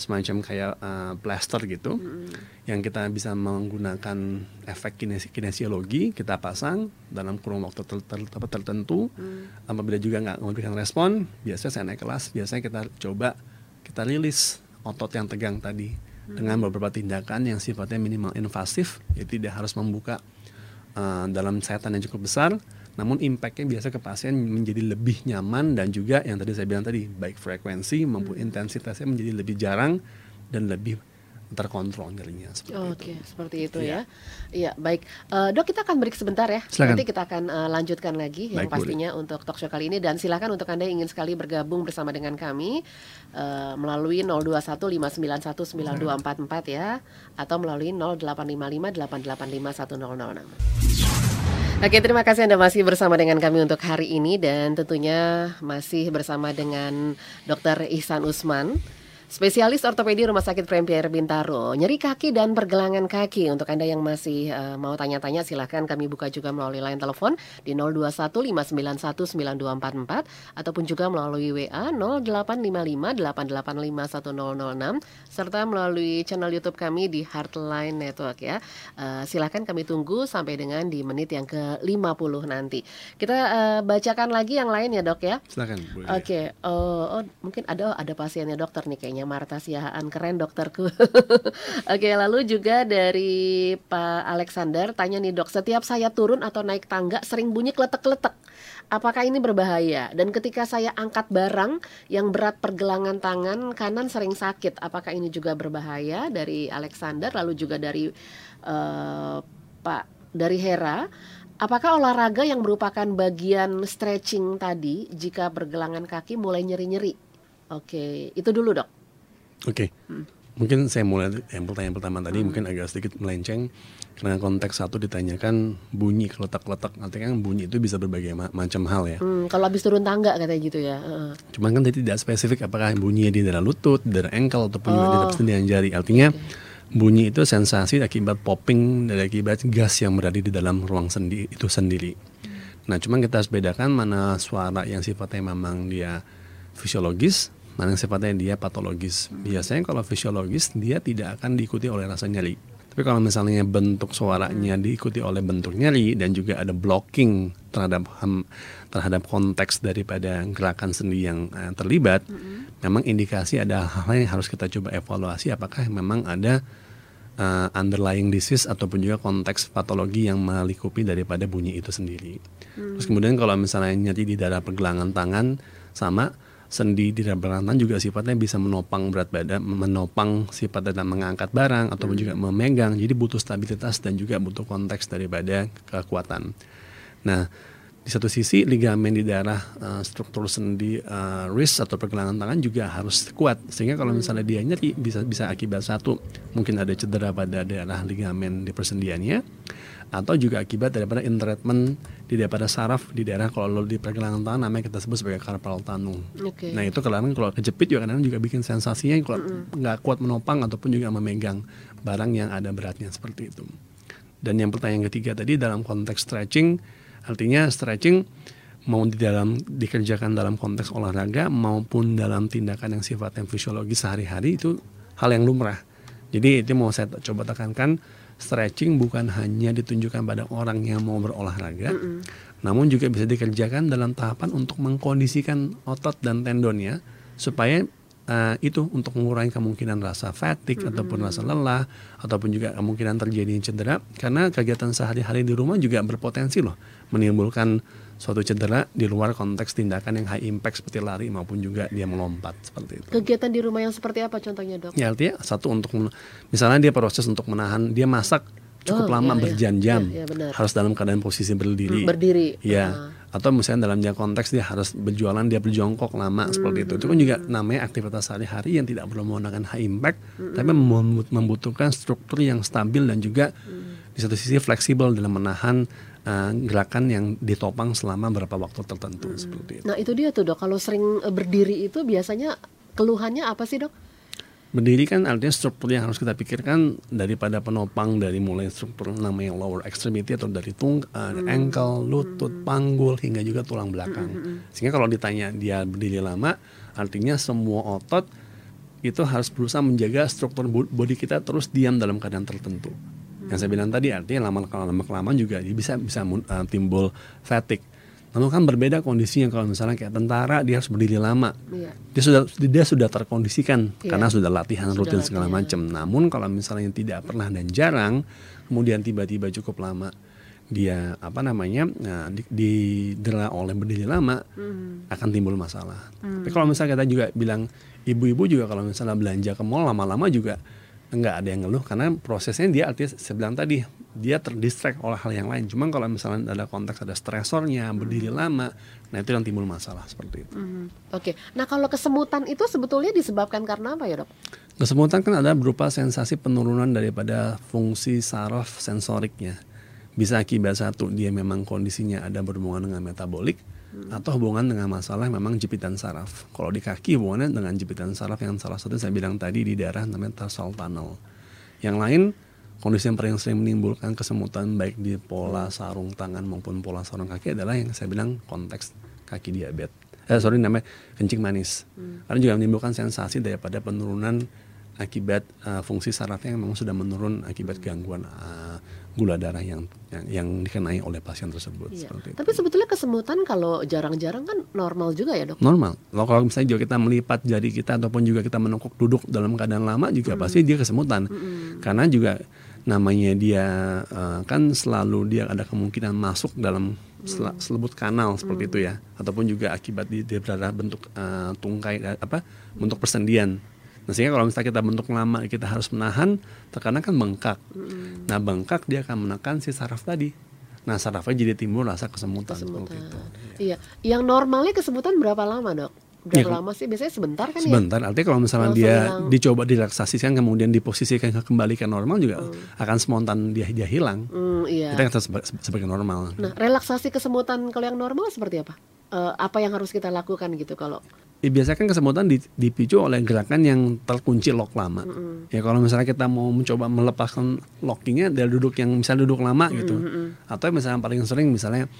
semacam kayak uh, plaster gitu, yang kita bisa menggunakan efek kinesi kinesiologi kita pasang dalam kurun waktu ter- ter- ter- tertentu. Apabila juga nggak memberikan respon, biasanya saya naik kelas, biasanya kita coba kita rilis otot yang tegang tadi dengan beberapa tindakan yang sifatnya minimal invasif, ya tidak harus membuka uh, dalam setan yang cukup besar, namun impactnya biasa ke pasien menjadi lebih nyaman dan juga yang tadi saya bilang tadi baik frekuensi maupun intensitasnya menjadi lebih jarang dan lebih terkontrol nyerinya seperti itu. Oke, seperti itu ya. Iya, baik. Eh, dok, kita akan break sebentar ya. Silakan. Nanti kita akan eh, lanjutkan lagi yang Baik, pastinya untuk talk show kali ini dan silakan untuk Anda yang ingin sekali bergabung bersama dengan kami eh, melalui 0215919244 ya atau melalui 0855885106. Oke, terima kasih Anda masih bersama dengan kami untuk hari ini dan tentunya masih bersama dengan Dr. Ihsan Usman, spesialis ortopedi Rumah Sakit Premier Bintaro. Nyeri kaki dan pergelangan kaki. Untuk Anda yang masih eh, mau tanya-tanya silahkan kami buka juga melalui line telepon di 0215919244 ataupun juga melalui WA 0855885106 serta melalui channel YouTube kami di Heartline Network ya. Eh, silahkan kami tunggu sampai dengan di menit yang ke-50 nanti. Kita eh, bacakan lagi yang lain ya, Dok ya. Silakan. Oke, oh, oh, mungkin ada ada pasiennya dokter nih kayaknya Marta Siahaan keren dokterku. Oke, lalu juga dari Pak Alexander tanya nih dok, setiap saya turun atau naik tangga sering bunyi kletek-kletek. Apakah ini berbahaya? Dan ketika saya angkat barang yang berat pergelangan tangan kanan sering sakit, apakah ini juga berbahaya? Dari Alexander, lalu juga dari eh, Pak dari Hera. Apakah olahraga yang merupakan bagian stretching tadi jika pergelangan kaki mulai nyeri-nyeri? Oke, itu dulu dok. Oke. Mungkin saya mulai yang pertanyaan pertama tadi mungkin agak sedikit melenceng karena konteks satu ditanyakan bunyi keletak-letak artinya kan bunyi itu bisa berbagai ma- macam hal ya. Hmm, kalau habis turun tangga katanya gitu ya. Heeh. Cuman kan tadi tidak spesifik apakah bunyinya di daerah lutut, di daerah ankle ataupun juga di Oh. daerah sendian jari. Artinya Bunyi itu sensasi akibat popping dari akibat gas yang berada di dalam ruang sendi itu sendiri. Nah, cuma kita harus bedakan mana suara yang sifatnya memang dia fisiologis, mana yang sifatnya dia patologis. Biasanya kalau fisiologis dia tidak akan diikuti oleh rasa nyeri. Tapi kalau misalnya bentuk suaranya diikuti oleh bentuk nyeri dan juga ada blocking terhadap terhadap konteks daripada gerakan sendi yang uh, terlibat, mm -hmm. memang indikasi ada hal yang harus kita coba evaluasi apakah memang ada uh, underlying disease ataupun juga konteks patologi yang melingkupi daripada bunyi itu sendiri. Hmm. Terus kemudian kalau misalnya nyeri di daerah pergelangan tangan sama sendi di tangan juga sifatnya bisa menopang berat badan, menopang sifat dan mengangkat barang ataupun hmm. juga memegang. Jadi butuh stabilitas dan juga butuh konteks daripada kekuatan. Nah, di satu sisi ligamen di daerah uh, struktur sendi uh, wrist atau pergelangan tangan juga harus kuat sehingga kalau misalnya dia nyeri bisa bisa akibat satu mungkin ada cedera pada daerah ligamen di persendiannya atau juga akibat daripada entrapment di daripada saraf di daerah kalau di pergelangan tangan namanya kita sebut sebagai carpal tunnel. Okay. Nah itu kadang kalau kejepit juga kadang juga bikin sensasinya kalau nggak mm -hmm. kuat menopang ataupun juga memegang barang yang ada beratnya seperti itu. Dan yang pertanyaan ketiga tadi dalam konteks stretching Artinya stretching mau di dalam dikerjakan dalam konteks olahraga maupun dalam tindakan yang sifatnya fisiologis sehari-hari itu hal yang lumrah. Jadi itu mau saya coba tekankan stretching bukan hanya ditunjukkan pada orang yang mau berolahraga, mm -hmm. namun juga bisa dikerjakan dalam tahapan untuk mengkondisikan otot dan tendonnya supaya uh, itu untuk mengurangi kemungkinan rasa fatigue mm -hmm. ataupun rasa lelah ataupun juga kemungkinan terjadi cedera karena kegiatan sehari-hari di rumah juga berpotensi loh menimbulkan suatu cedera di luar konteks tindakan yang high impact seperti lari maupun juga dia melompat seperti itu. Kegiatan di rumah yang seperti apa contohnya dok? Ya artinya satu untuk misalnya dia proses untuk menahan dia masak cukup oh, lama iya. berjam-jam iya, iya, harus dalam keadaan posisi berdiri. Hmm, berdiri. Ya. Uh. Atau misalnya dalam konteks dia harus berjualan dia berjongkok lama hmm, seperti itu. Itu kan juga namanya aktivitas sehari-hari yang tidak perlu menggunakan high impact hmm, tapi membutuhkan struktur yang stabil dan juga hmm. di satu sisi fleksibel dalam menahan uh, gerakan yang ditopang selama berapa waktu tertentu hmm. seperti itu. Nah, itu dia tuh, Dok. Kalau sering eh, berdiri itu biasanya keluhannya apa sih, Dok? Berdiri kan artinya struktur yang harus kita pikirkan daripada penopang dari mulai struktur namanya lower extremity atau dari tung, uh, hmm. ankle, lutut, hmm. panggul hingga juga tulang belakang. Hmm. hmm, hmm. Sehingga kalau ditanya dia berdiri lama, artinya semua otot itu harus berusaha menjaga struktur body kita terus diam dalam keadaan tertentu. Hmm. Yang saya bilang tadi artinya lama-lama kelamaan juga bisa bisa uh, timbul fatigue Lalu kan berbeda kondisinya kalau misalnya kayak tentara dia harus berdiri lama. Iya. Dia sudah dia sudah terkondisikan iya. karena sudah latihan sudah rutin latihan. segala macam. Namun kalau misalnya tidak pernah dan jarang, kemudian tiba-tiba cukup lama dia apa namanya nah, di, oleh berdiri lama mm. akan timbul masalah. Mm. Tapi kalau misalnya kita juga bilang ibu-ibu juga kalau misalnya belanja ke mall lama-lama juga enggak ada yang ngeluh karena prosesnya dia artinya saya bilang tadi dia terdistract oleh hal yang lain. Cuma kalau misalnya ada konteks ada stresornya, berdiri hmm. lama, nah itu yang timbul masalah seperti itu. Hmm. Oke, okay. nah kalau kesemutan itu sebetulnya disebabkan karena apa ya dok? Kesemutan kan ada berupa sensasi penurunan daripada fungsi saraf sensoriknya. Bisa akibat satu dia memang kondisinya ada berhubungan dengan metabolik hmm. atau hubungan dengan masalah memang jepitan saraf. Kalau di kaki hubungannya dengan jepitan saraf yang salah satu saya bilang tadi di daerah namanya tarsal tunnel. Yang lain kondisi yang paling sering menimbulkan kesemutan baik di pola sarung tangan maupun pola sarung kaki adalah yang saya bilang konteks kaki diabetes. Eh, sorry namanya kencing manis. Hmm. Karena juga menimbulkan sensasi daripada penurunan akibat uh, fungsi sarafnya yang memang sudah menurun akibat gangguan uh, gula darah yang, yang yang dikenai oleh pasien tersebut. Iya. Tapi itu. sebetulnya kesemutan kalau jarang-jarang kan normal juga ya dok? Normal. Kalau misalnya juga kita melipat jari kita ataupun juga kita menungkuk duduk dalam keadaan lama juga hmm. pasti dia kesemutan. Hmm. Karena juga namanya dia uh, kan selalu dia ada kemungkinan masuk dalam hmm. selebut kanal seperti hmm. itu ya ataupun juga akibat dia, dia berada bentuk uh, tungkai apa bentuk persendian nah sehingga kalau misalnya kita bentuk lama kita harus menahan terkadang kan bengkak hmm. nah bengkak dia akan menekan si saraf tadi nah sarafnya jadi timbul rasa kesemutan, kesemutan. itu iya yang normalnya kesemutan berapa lama dok Berapa ya, lama sih? Biasanya sebentar kan sebentar. ya? Artinya kalau misalnya dia hilang. dicoba direlaksasikan kemudian diposisikan kembali ke normal juga hmm. akan spontan dia dia hilang. Hmm, iya. Kita kata sebagai normal. Nah, relaksasi kesemutan kalau yang normal seperti apa? Uh, apa yang harus kita lakukan gitu kalau Ya, biasanya kan kesemutan di- dipicu oleh gerakan yang terkunci lock lama. Ya kalau misalnya kita mau mencoba melepaskan lockingnya dari duduk yang misalnya duduk lama gitu, atau misalnya paling sering misalnya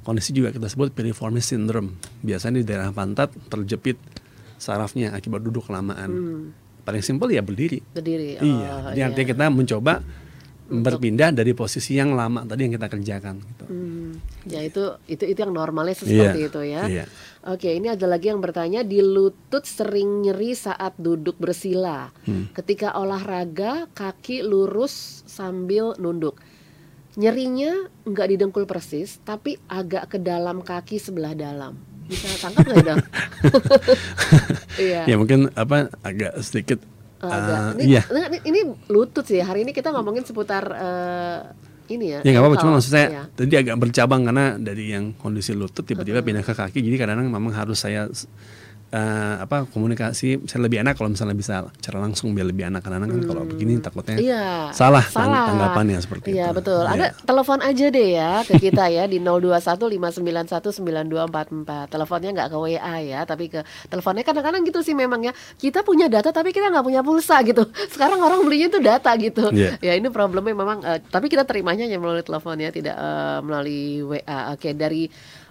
kondisi juga kita sebut piriformis syndrome. Biasanya di daerah pantat terjepit sarafnya akibat duduk kelamaan. Paling simpel ya berdiri. Berdiri. Oh, iya, jadi artinya kita mencoba berpindah dari posisi yang lama tadi yang kita kerjakan. Gitu. Hmm, ya itu itu itu yang normalnya seperti Iya, itu ya. iya. Oke, ini ada lagi yang bertanya di lutut sering nyeri saat duduk bersila. Hmm. Ketika olahraga kaki lurus sambil nunduk. Nyerinya nggak di dengkul persis, tapi agak ke dalam kaki sebelah dalam. Bisa tangkap nggak dong? Iya. Ya mungkin apa agak sedikit. Uh, Ini, iya. ini- ini lutut sih. Hari ini kita ngomongin seputar eh, ini ya. Ya nggak apa-apa, cuma maksud saya Iya. tadi agak bercabang karena dari yang kondisi lutut tiba-tiba pindah ke kaki, jadi kadang-kadang memang harus saya eh, apa komunikasi saya lebih enak kalau misalnya bisa cara langsung biar lebih enak karena kan kalau begini takutnya Iya. salah, tang- tanggapannya seperti Iya, itu. betul. Iya. Ada telepon aja deh ya ke kita ya di 0215919244. Teleponnya nggak ke WA ya, tapi ke teleponnya kadang-kadang gitu sih memang ya. Kita punya data tapi kita nggak punya pulsa gitu. Sekarang orang belinya tuh data gitu. Iya. Ya ini problemnya memang eh, tapi kita terimanya hanya melalui telepon ya, tidak eh, melalui WA. Oke, dari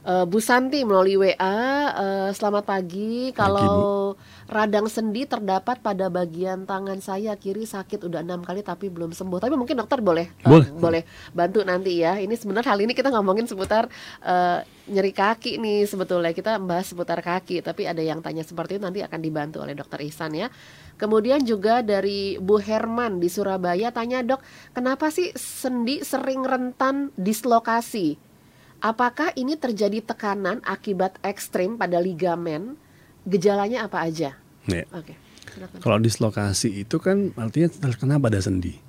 eh, Bu Santi melalui WA eh, selamat pagi. Kalau radang sendi terdapat pada bagian tangan saya kiri sakit udah enam kali tapi belum sembuh. Tapi mungkin dokter boleh eh, Boleh. boleh bantu nanti ya. Ini sebenarnya hal ini kita ngomongin seputar eh, nyeri kaki nih sebetulnya kita membahas seputar kaki. Tapi ada yang tanya seperti itu nanti akan dibantu oleh dokter Ihsan ya. Kemudian juga dari Bu Herman di Surabaya tanya dok, kenapa sih sendi sering rentan dislokasi? Apakah ini terjadi tekanan akibat ekstrim pada ligamen? Gejalanya apa aja? Iya. Oke, silakan. Kalau dislokasi itu kan artinya terkena pada sendi.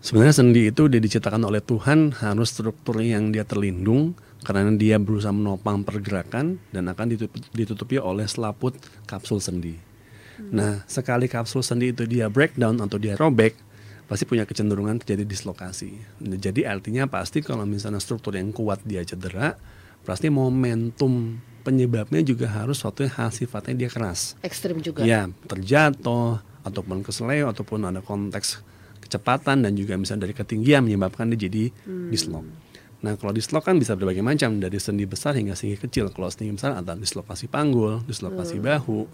Sebenarnya sendi itu dia diciptakan oleh Tuhan harus struktur yang dia terlindung karena dia berusaha menopang pergerakan dan akan ditutup- ditutupi oleh selaput kapsul sendi. Nah, sekali kapsul sendi itu dia breakdown atau dia robek, pasti punya kecenderungan terjadi dislokasi. Jadi artinya pasti kalau misalnya struktur yang kuat dia cedera, pasti momentum penyebabnya juga harus suatu yang hal sifatnya dia keras. Ekstrim juga. Ya, terjatuh ataupun keseleo ataupun ada konteks kecepatan dan juga misalnya dari ketinggian menyebabkan dia jadi dislok. Nah, kalau dislok kan bisa berbagai macam dari sendi besar hingga sendi kecil. Kalau sendi besar ada dislokasi panggul, dislokasi bahu,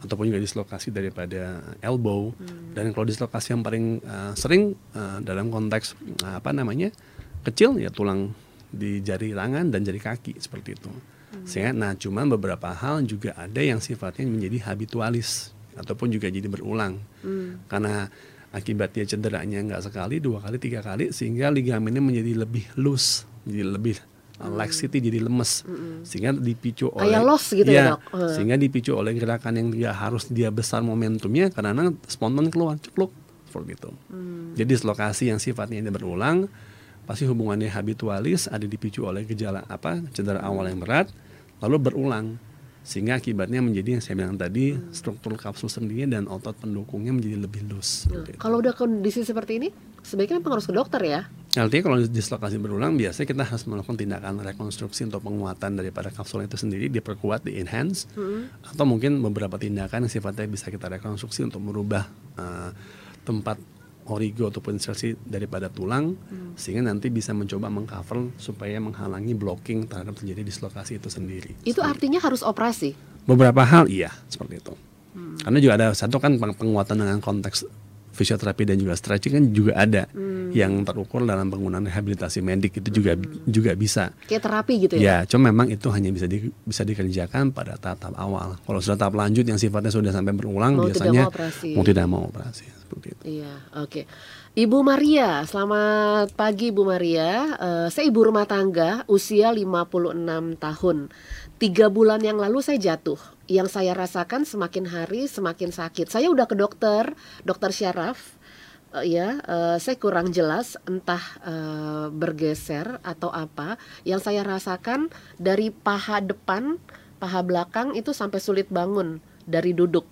ataupun juga dislokasi daripada elbow. Dan kalau dislokasi yang paling uh, sering uh, dalam konteks uh, apa namanya kecil ya tulang di jari tangan dan jari kaki seperti itu. Sehingga, nah cuman beberapa hal juga ada yang sifatnya menjadi habitualis ataupun juga jadi berulang karena akibat dia cederanya nggak sekali dua kali tiga kali sehingga ligamennya menjadi lebih loose jadi lebih uh, laxity jadi lemes sehingga dipicu oleh Kayak loss gitu ya, Iya, Dok? Eh. sehingga dipicu oleh gerakan yang dia harus dia besar momentumnya karena spontan keluar cepluk seperti itu jadi dislokasi yang sifatnya ini berulang pasti hubungannya habitualis ada dipicu oleh gejala apa cedera awal yang berat lalu berulang sehingga akibatnya menjadi yang saya bilang tadi struktur kapsul sendinya dan otot pendukungnya menjadi lebih loose. seperti itu. Kalau udah kondisi seperti ini, sebaiknya memang harus ke dokter ya. Artinya kalau dislokasi berulang biasanya kita harus melakukan tindakan rekonstruksi untuk penguatan daripada kapsul itu sendiri diperkuat di enhance atau mungkin beberapa tindakan yang sifatnya bisa kita rekonstruksi untuk merubah eh, tempat origo ataupun insersi daripada tulang sehingga nanti bisa mencoba mengcover supaya menghalangi blocking terhadap terjadi dislokasi itu sendiri. Itu artinya harus operasi. Beberapa hal iya seperti itu. Karena juga ada satu kan peng- penguatan dengan konteks fisioterapi dan juga stretching kan juga ada yang terukur dalam penggunaan rehabilitasi medik itu juga juga bisa. Kayak terapi gitu ya. Ya, cuma memang itu hanya bisa di- bisa dikerjakan pada tahap awal. Kalau sudah tahap lanjut yang sifatnya sudah sampai berulang Mau tidak biasanya mau operasi. mau tidak mau operasi seperti itu. Iya, oke. Ibu Maria, selamat pagi Bu Maria. Eh, saya ibu rumah tangga, usia 56 tahun. Tiga bulan yang lalu saya jatuh. Yang saya rasakan semakin hari semakin sakit. Saya udah ke dokter, dokter syaraf. Eh, ya, eh, saya kurang jelas entah eh, bergeser atau apa. Yang saya rasakan dari paha depan, paha belakang itu sampai sulit bangun dari duduk.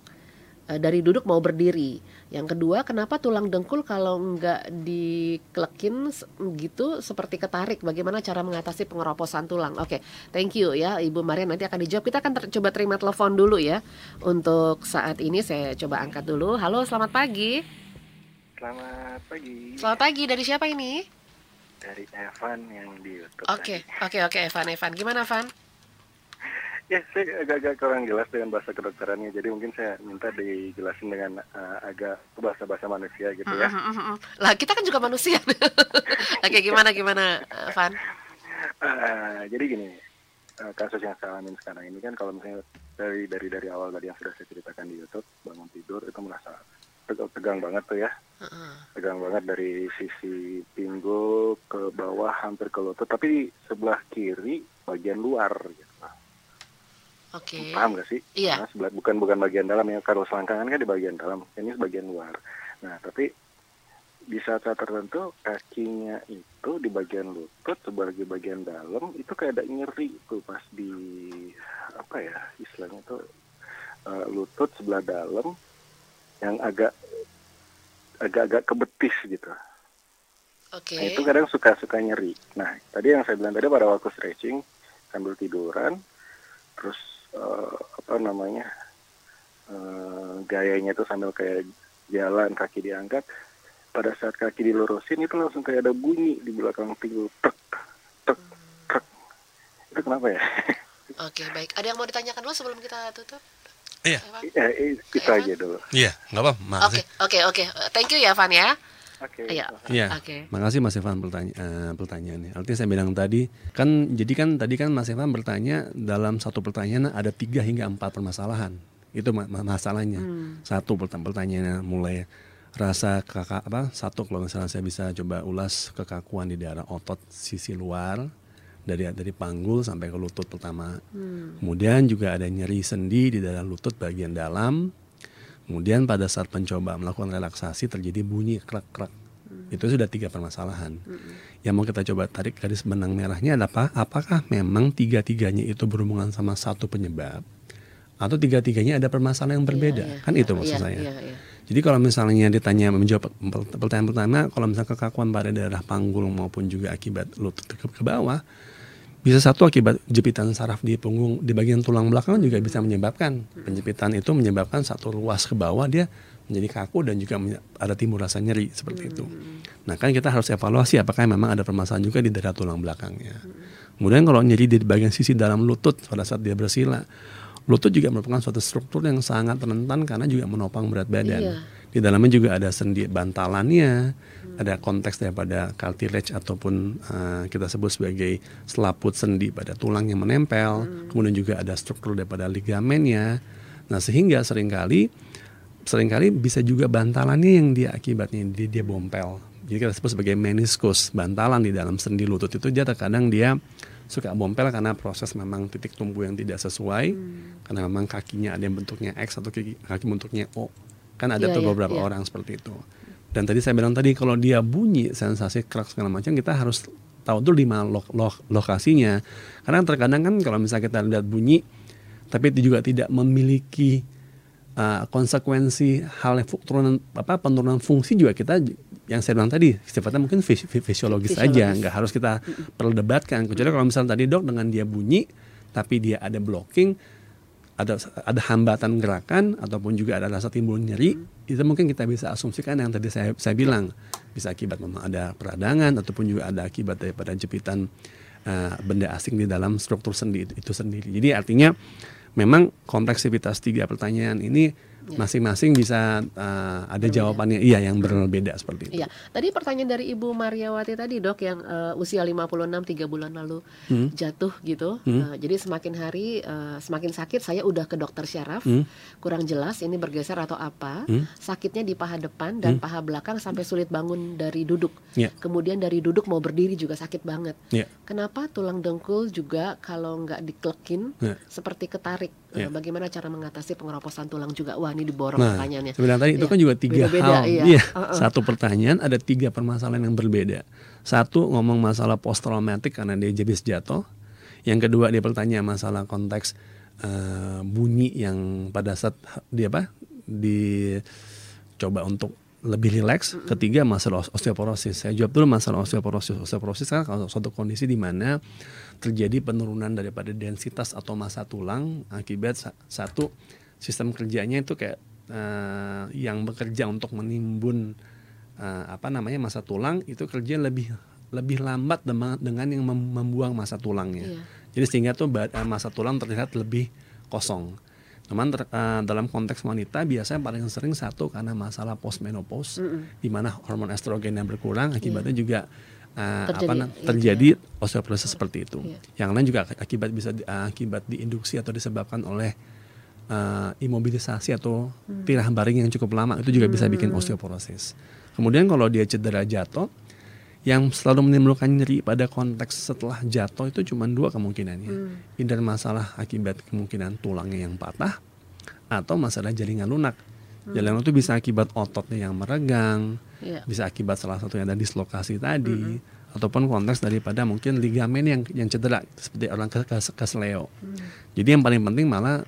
eh, dari duduk mau berdiri. Yang kedua, kenapa tulang dengkul kalau nggak diklekin s- gitu seperti ketarik? Bagaimana cara mengatasi pengeroposan tulang? Oke, thank you ya Ibu Maria. Nanti akan dijawab. Kita akan ter- coba terima telepon dulu ya. Untuk saat ini saya coba angkat dulu. Halo, selamat pagi. Selamat pagi Selamat pagi. Dari siapa ini? dari Evan yang di YouTube. Oke, oke, oke, Evan, Evan. Gimana, Evan? Ya, saya agak-agak kurang jelas dengan bahasa kedokterannya. Jadi mungkin saya minta dijelasin dengan uh, agak bahasa-bahasa manusia gitu ya. Mm, mm, mm, mm. Lah kita kan juga manusia. Oke gimana gimana eh, Van? Uh, jadi gini, uh, kasus yang saya alamin sekarang ini kan kalau misalnya dari dari dari awal tadi yang sudah saya ceritakan di YouTube, bangun tidur itu merasa tegang, tegang banget tuh ya. Heeh. Tegang banget dari sisi pinggul ke bawah hampir ke lutut, tapi di sebelah kiri bagian luar gitu. Oke. Paham gak sih? Iya. Nah, sebelah, bukan bukan bagian dalam ya. Kalau selangkangan kan di bagian dalam, ini bagian luar. Nah, tapi di saat-saat tertentu kakinya itu di bagian lutut sebagai bagian dalam itu kayak ada nyeri tuh pas di apa ya istilahnya tuh eh, lutut sebelah dalam yang agak agak-agak ke betis gitu. Oke. Nah, itu kadang suka-suka nyeri. Nah, tadi yang saya bilang tadi pada waktu stretching sambil tiduran, terus eh, apa namanya eh, gayanya itu sambil kayak jalan kaki diangkat. Pada saat kaki dilurusin itu langsung kayak ada bunyi di belakang pinggul, tek, tek, tek. Itu kenapa ya? Oke baik. Ada yang mau ditanyakan dulu sebelum kita tutup? Iya. Ya, eh, Evan? aja dulu. Iya, nggak apa, Oke oke oke. Thank you ya Van ya. Oke. Iya. Iya. Oke. Makasih Mas Evan pertanya eh, pertanyaannya. Artinya saya bilang tadi kan jadi kan tadi kan Mas Evan bertanya dalam satu pertanyaan ada tiga hingga empat permasalahan. Itu ma- ma- masalahnya. Satu perta- pertanyaannya mulai rasa kakak apa satu kalau misalnya saya bisa coba ulas kekakuan di daerah otot sisi luar dari dari panggul sampai ke lutut pertama. Kemudian juga ada nyeri sendi di daerah lutut bagian dalam. Kemudian pada saat mencoba melakukan relaksasi terjadi bunyi krek-krek. Itu sudah tiga permasalahan. Yang mau kita coba tarik garis benang merahnya adalah apa? Apakah memang tiga-tiganya itu berhubungan sama satu penyebab? Atau tiga-tiganya ada permasalahan yang berbeda? Iya, iya, kan itu maksud iya, saya. iya, iya. Jadi kalau misalnya ditanya menjawab per- pertanyaan pertama, kalau misalnya kekakuan pada daerah panggul maupun juga akibat lutut ke, ke bawah, bisa satu akibat jepitan saraf di punggung di bagian tulang belakang juga bisa menyebabkan penjepitan itu menyebabkan satu ruas ke bawah dia menjadi kaku dan juga ada timbul rasa nyeri seperti itu. Nah kan kita harus evaluasi apakah memang ada permasalahan juga di daerah tulang belakangnya. Kemudian kalau nyeri di bagian sisi dalam lutut pada saat dia bersila, lutut juga merupakan suatu struktur yang sangat rentan karena juga menopang berat badan. Iya. Di dalamnya juga ada sendi bantalannya, ada konteks daripada cartilage ataupun eh, kita sebut sebagai selaput sendi pada tulang yang menempel. Kemudian juga ada struktur daripada ligamennya. Nah sehingga sering kali sering kali bisa juga bantalannya yang dia akibatnya dia, dia bompel. Jadi kita sebut sebagai meniskus, bantalan di dalam sendi lutut itu dia terkadang dia suka bompel karena proses memang titik tumbuh yang tidak sesuai. Karena memang kakinya ada yang bentuknya X atau kaki, kaki bentuknya O. Kan ada Iya, tuh iya, beberapa iya. orang seperti itu. Dan tadi saya bilang tadi kalau dia bunyi sensasi kerak segala macam kita harus tahu dulu di mana lo- lo- lokasinya. Karena terkadang kan kalau misalnya kita lihat bunyi tapi itu juga tidak memiliki uh, konsekuensi hal yang apa penurunan fungsi juga kita yang saya bilang tadi sifatnya mungkin fisi- fi- fisiologis saja Fisiologis. nggak harus kita perdebatkan. Kecuali kalau misalnya tadi dok dengan dia bunyi tapi dia ada blocking ada ada hambatan gerakan ataupun juga ada rasa timbul nyeri itu mungkin kita bisa asumsikan yang tadi saya saya bilang. Bisa akibat memang ada peradangan ataupun juga ada akibat daripada jepitan uh, benda asing di dalam struktur sendi itu, itu sendiri. Jadi artinya memang kompleksitas tiga pertanyaan ini masing-masing bisa uh, ada jawabannya iya yang berbeda seperti itu Iya, tadi pertanyaan dari Ibu Mariawati tadi dok yang eh, usia 56 tiga bulan lalu Hmm. jatuh gitu. Eh, jadi semakin hari eh, semakin sakit. Saya udah ke dokter syaraf, Hmm. kurang jelas ini bergeser atau apa. Hmm. Sakitnya di paha depan dan paha belakang sampai sulit bangun dari duduk. Iya. Kemudian dari duduk mau berdiri juga sakit banget. Iya. Kenapa tulang dengkul juga kalau nggak diklekin Iya. seperti ketarik? Eh, Iya. Bagaimana cara mengatasi pengeroposan tulang juga? Wah ini diborong Nah, pertanyaannya. sebenarnya tadi itu Iya. kan juga tiga Beda-beda, hal. iya. Iya, Uh-uh. Satu pertanyaan ada tiga permasalahan yang berbeda. Satu ngomong masalah post traumatic karena dia habis jatuh. Yang kedua dia bertanya masalah konteks eh, bunyi yang pada saat dia apa dicoba untuk lebih rileks. Ketiga masalah osteoporosis. Saya jawab dulu masalah osteoporosis. Osteoporosis kan kalau suatu kondisi di mana terjadi penurunan daripada densitas atau massa tulang akibat satu sistem kerjanya itu kayak uh, yang bekerja untuk menimbun uh, apa namanya massa tulang itu kerja lebih lebih lambat dengan yang membuang massa tulangnya. Yeah. Jadi sehingga tuh eh, massa tulang terlihat lebih kosong. Cuman ter, uh, dalam konteks wanita biasanya paling sering satu karena masalah postmenopause mm -hmm. di mana hormon estrogen yang berkurang akibatnya yeah. juga uh, terjadi, apa iya, terjadi iya. osteoporosis seperti itu. Yeah. Yang lain juga akibat bisa uh, akibat diinduksi atau disebabkan oleh uh, imobilisasi atau hmm. tirah baring yang cukup lama itu juga bisa bikin osteoporosis. Kemudian kalau dia cedera jatuh yang selalu menimbulkan nyeri pada konteks setelah jatuh itu cuma dua kemungkinannya. Hmm. Either masalah akibat kemungkinan tulangnya yang patah atau masalah jaringan lunak. Hmm. Jaringan itu bisa akibat ototnya yang meregang, yeah. bisa akibat salah satu yang ada dislokasi tadi, hmm. ataupun konteks daripada mungkin ligamen yang yang cedera seperti orang ke, ke, kesleo. Hmm. Jadi yang paling penting malah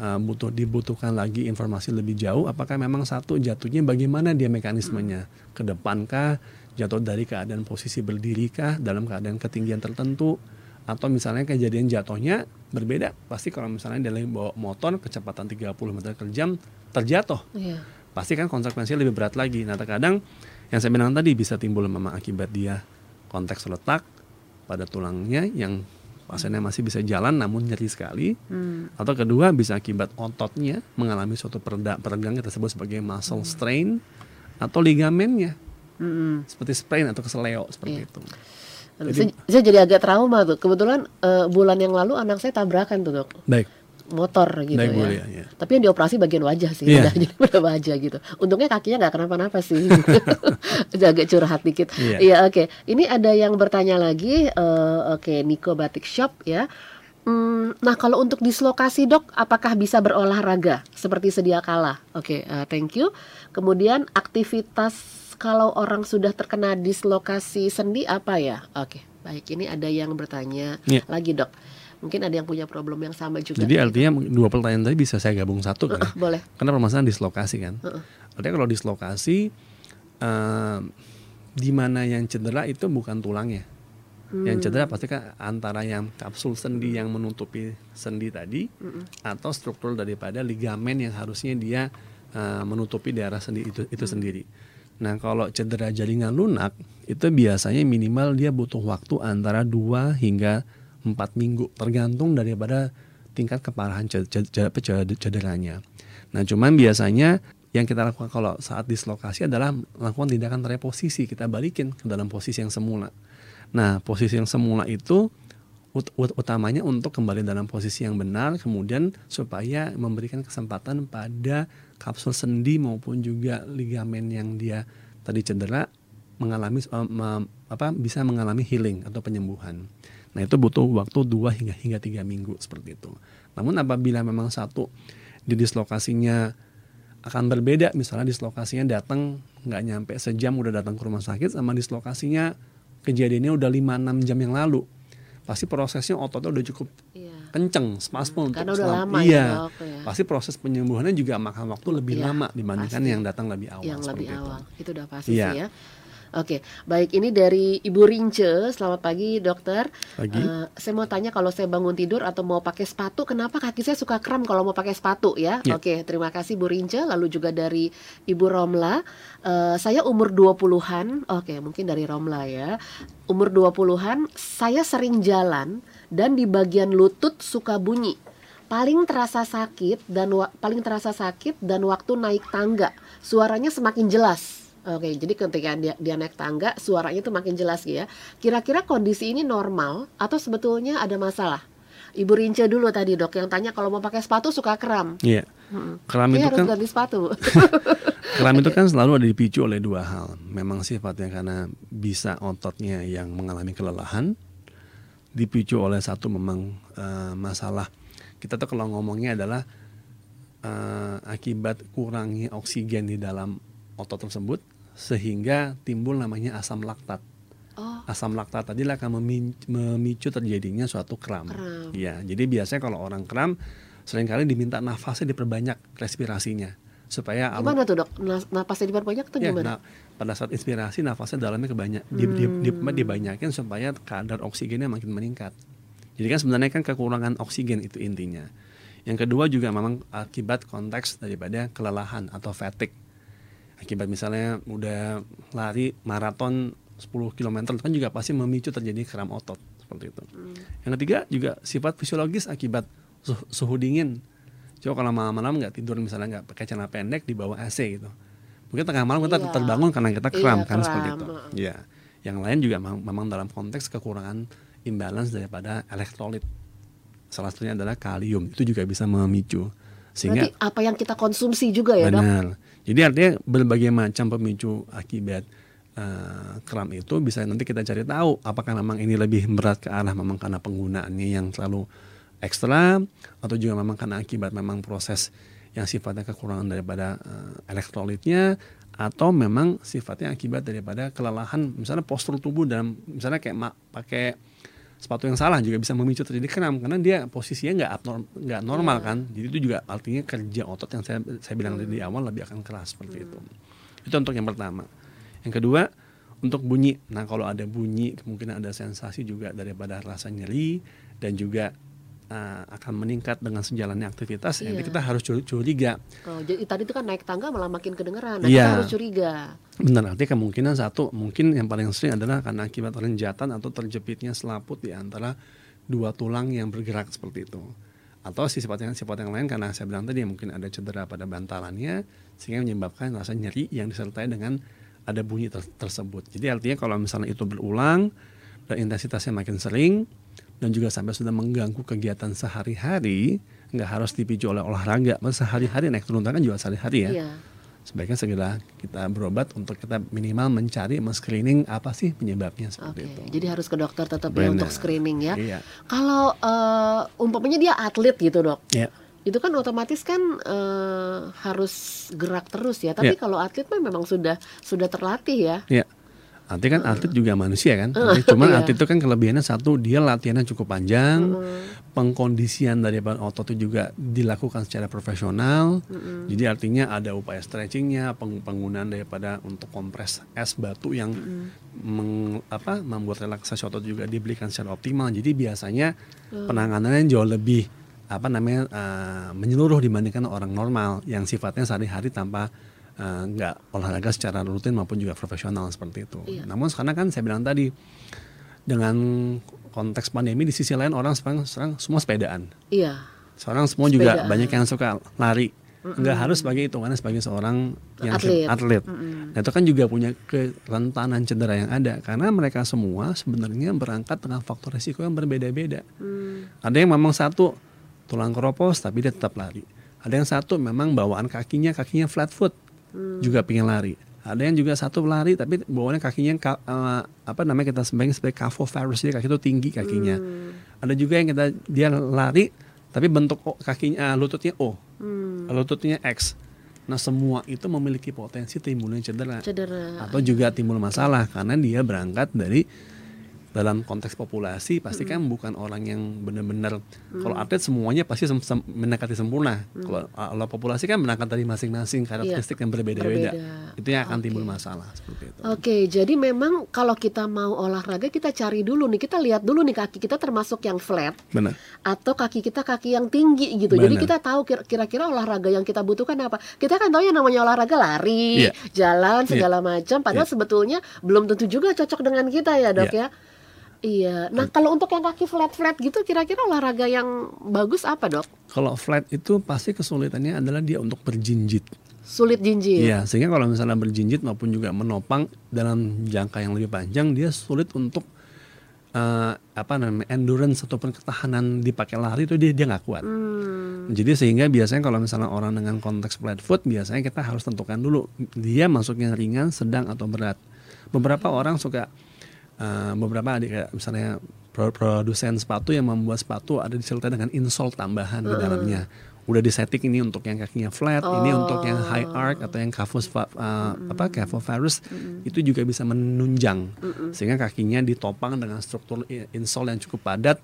uh, butuh dibutuhkan lagi informasi lebih jauh apakah memang satu jatuhnya bagaimana dia mekanismenya hmm. ke depankah jatuh dari keadaan posisi berdiri kah dalam keadaan ketinggian tertentu atau misalnya kejadian jatuhnya berbeda pasti kalau misalnya dia lagi bawa motor kecepatan 30 meter per jam terjatuh yeah. pasti kan konsekuensinya lebih berat lagi nah terkadang yang saya bilang tadi bisa timbul memang akibat dia konteks letak pada tulangnya yang pasiennya masih bisa jalan namun nyeri sekali hmm. atau kedua bisa akibat ototnya mengalami suatu peregang kita sebut sebagai muscle hmm. strain atau ligamennya hmm. seperti sprain atau keseleo seperti yeah. itu. Jadi, saya, saya jadi agak trauma tuh. Kebetulan uh, bulan yang lalu anak saya tabrakan tuh dok. Baik. Motor gitu Baik, ya. Boleh, ya. Tapi yang dioperasi bagian wajah sih, yeah. jadi pada wajah gitu. Untungnya kakinya nggak kenapa-napa sih. agak curhat dikit. Iya, yeah. oke. Okay. Ini ada yang bertanya lagi. Uh, oke, okay, Nico Batik Shop ya. Hmm, nah kalau untuk dislokasi dok, apakah bisa berolahraga seperti sedia kala? Oke, okay, uh, thank you. Kemudian aktivitas kalau orang sudah terkena dislokasi sendi apa ya? Oke, baik. Ini ada yang bertanya yeah. lagi dok. Mungkin ada yang punya problem yang sama juga. Jadi gitu. artinya dua pertanyaan tadi bisa saya gabung satu kan? Uh, boleh. Karena permasalahan dislokasi kan. Uh, uh. Artinya kalau dislokasi, uh, di mana yang cedera itu bukan tulangnya. Hmm. Yang cedera pasti kan antara yang kapsul sendi yang menutupi sendi tadi, hmm. atau struktur daripada ligamen yang harusnya dia uh, menutupi daerah sendi itu itu hmm. sendiri. Nah kalau cedera jaringan lunak itu biasanya minimal dia butuh waktu antara 2 hingga 4 minggu tergantung daripada tingkat keparahan cederanya. Nah cuman biasanya yang kita lakukan kalau saat dislokasi adalah melakukan tindakan reposisi kita balikin ke dalam posisi yang semula. Nah posisi yang semula itu ut utamanya untuk kembali dalam posisi yang benar kemudian supaya memberikan kesempatan pada kapsul sendi maupun juga ligamen yang dia tadi cedera mengalami me, apa bisa mengalami healing atau penyembuhan. Nah, itu butuh waktu 2 hingga hingga 3 minggu seperti itu. Namun apabila memang satu di dislokasinya akan berbeda, misalnya dislokasinya datang nggak nyampe sejam udah datang ke rumah sakit sama dislokasinya kejadiannya udah 5 6 jam yang lalu pasti prosesnya ototnya udah cukup iya. Kenceng, spasmo hmm, untuk karena udah lama iya, ya, ya. Pasti proses penyembuhannya juga makan waktu lebih iya, lama dibandingkan pasti. yang datang lebih awal. Yang lebih itu. awal, itu udah pasti sih ya. Oke, baik ini dari Ibu Rince. Selamat pagi, dokter. Pagi. Uh, saya mau tanya kalau saya bangun tidur atau mau pakai sepatu, kenapa kaki saya suka kram kalau mau pakai sepatu ya? Yeah. Oke, terima kasih Bu Rince. Lalu juga dari Ibu Romla. Uh, saya umur 20-an. Oke, mungkin dari Romla ya. Umur 20-an, saya sering jalan dan di bagian lutut suka bunyi paling terasa sakit dan paling terasa sakit dan waktu naik tangga suaranya semakin jelas Oke, jadi ketika dia, dia naik tangga, suaranya itu makin jelas ya. Kira-kira kondisi ini normal atau sebetulnya ada masalah? Ibu Rince dulu tadi dok yang tanya kalau mau pakai sepatu suka kram. Iya. Hmm. Kram itu harus kan ganti sepatu. kram itu kan selalu ada dipicu oleh dua hal. Memang sifatnya karena bisa ototnya yang mengalami kelelahan, dipicu oleh satu memang uh, masalah. Kita tuh kalau ngomongnya adalah uh, akibat kurangnya oksigen di dalam otot tersebut sehingga timbul namanya asam laktat. Oh. Asam laktat tadi akan memicu terjadinya suatu kram. kram. Ya, jadi biasanya kalau orang kram sering kali diminta nafasnya diperbanyak respirasinya supaya Gimana tuh dok? Napasnya diperbanyak tuh Ya, gimana? nah, pada saat inspirasi nafasnya dalamnya kebanyak di, di, di- dibanyakin supaya kadar oksigennya makin meningkat. Jadi kan sebenarnya kan kekurangan oksigen itu intinya. Yang kedua juga memang akibat konteks daripada kelelahan atau fatigue. Akibat misalnya udah lari maraton 10 km itu kan juga pasti memicu terjadi kram otot seperti itu. Yang ketiga juga sifat fisiologis akibat suhu, suhu dingin. Coba kalau malam-malam nggak tidur misalnya nggak pakai celana pendek di bawah AC gitu. Mungkin tengah malam kita Iya. terbangun karena kita kram Iya, kan seperti kram, itu. heeh. Ya. Yang lain juga memang, dalam konteks kekurangan imbalance daripada elektrolit. Salah satunya adalah kalium. Itu juga bisa memicu. Sehingga Berarti apa yang kita konsumsi juga ya dok? Benar. Jadi artinya berbagai macam pemicu akibat eh, kram itu bisa nanti kita cari tahu apakah memang ini lebih berat ke arah memang karena penggunaannya yang terlalu ekstra atau juga memang karena akibat memang proses yang sifatnya kekurangan daripada eh, elektrolitnya atau memang sifatnya akibat daripada kelelahan misalnya postur tubuh dalam misalnya kayak ma- pakai sepatu yang salah juga bisa memicu terjadi kram karena dia posisinya nggak abnorm nggak normal kan? Jadi itu juga artinya kerja otot yang saya saya bilang dari awal lebih akan keras seperti itu. Itu untuk yang pertama. Yang kedua untuk bunyi. Nah kalau ada bunyi kemungkinan ada sensasi juga daripada rasa nyeri dan juga uh, akan meningkat dengan sejalannya aktivitas Iya. jadi kita harus curi- curiga Oh, jadi tadi itu kan naik tangga malah makin kedengeran. Nah, Iya. kita harus curiga. Benar, artinya kemungkinan satu mungkin yang paling sering adalah karena akibat renjatan atau terjepitnya selaput di antara dua tulang yang bergerak seperti itu. Atau si sifat yang sifat yang lain karena saya bilang tadi mungkin ada cedera pada bantalannya sehingga menyebabkan rasa nyeri yang disertai dengan ada bunyi ter- tersebut. Jadi artinya kalau misalnya itu berulang dan intensitasnya makin sering dan juga sampai sudah mengganggu kegiatan sehari-hari, nggak harus dipicu oleh olahraga, Maksudnya sehari-hari naik turun tangga juga sehari-hari ya Iya. sebaiknya segera kita berobat untuk kita minimal mencari men-screening apa sih penyebabnya seperti itu. jadi harus ke dokter tetap ya untuk screening ya. Iya. Kalau eh, umpamanya dia atlet gitu dok, Ya, itu kan otomatis kan eh, harus gerak terus ya. Tapi Iya. kalau atlet mah memang sudah sudah terlatih ya. ya. Nanti kan atlet juga manusia kan. Tapi Cuman iya. atlet itu kan kelebihannya satu dia latihannya cukup panjang, pengkondisian dari otot itu juga dilakukan secara profesional. Jadi artinya ada upaya stretchingnya, peng- penggunaan daripada untuk kompres es batu yang meng- apa, membuat relaksasi otot juga diberikan secara optimal. Jadi biasanya penanganannya jauh lebih apa namanya eh, menyeluruh dibandingkan orang normal yang sifatnya sehari-hari tanpa eh, nggak olahraga secara rutin maupun juga profesional seperti itu. Iya. Namun sekarang kan saya bilang tadi dengan konteks pandemi di sisi lain orang sekarang, sekarang semua sepedaan. Iya. Sekarang semua juga Sepedaan. banyak yang suka lari. Nggak harus sebagai hitungannya sebagai seorang yang Atlet. atlet. Nah, itu kan juga punya kerentanan cedera yang ada karena mereka semua sebenarnya berangkat dengan faktor risiko yang berbeda-beda. Hmm. Ada yang memang satu tulang keropos tapi dia tetap lari. Ada yang satu memang bawaan kakinya kakinya flat foot juga pengen lari. Ada yang juga satu lari tapi bawaannya kakinya ka- eh, apa namanya kita sebagai sebagai cavovarus jadi kaki itu tinggi kakinya. Ada juga yang kita dia lari tapi bentuk O- kakinya eh, lututnya O, lututnya X. Nah semua itu memiliki potensi timbulnya cedera Cedera. atau juga timbul masalah karena dia berangkat dari dalam konteks populasi pasti kan bukan orang yang benar-benar kalau atlet semuanya pasti sem- sem- mendekati sempurna kalau kalau populasi kan berangkat dari masing-masing karakteristik yang berbeda-beda Berbeda. itu yang akan timbul Oke. masalah seperti itu Oke, jadi memang kalau kita mau olahraga kita cari dulu nih, kita lihat dulu nih kaki kita termasuk yang flat benar atau kaki kita kaki yang tinggi gitu. Jadi Benar. kita tahu kira- kira-kira olahraga yang kita butuhkan apa. Kita kan tahu yang namanya olahraga lari, Iya. jalan segala macam. Padahal Iya. sebetulnya belum tentu juga cocok dengan kita ya dok Iya. ya. Iya. Nah kalau untuk yang kaki flat-flat gitu, kira-kira olahraga yang bagus apa dok? kalau flat itu pasti kesulitannya adalah dia untuk berjinjit Sulit jinjit. Iya, sehingga kalau misalnya berjinjit maupun juga menopang dalam jangka yang lebih panjang, dia sulit untuk eh, apa namanya endurance ataupun ketahanan dipakai lari itu dia dia nggak kuat. Hmm. Jadi sehingga biasanya kalau misalnya orang dengan konteks flat foot, biasanya kita harus tentukan dulu dia masuknya ringan, sedang atau berat. Beberapa orang suka eh, beberapa adik kayak misalnya pro- produsen sepatu yang membuat sepatu ada disertai dengan insole tambahan di dalamnya udah disetting ini untuk yang kakinya flat, ini untuk yang Oh. high arch atau yang cavus uh, apa cavovarus itu juga bisa menunjang sehingga kakinya ditopang dengan struktur insole yang cukup padat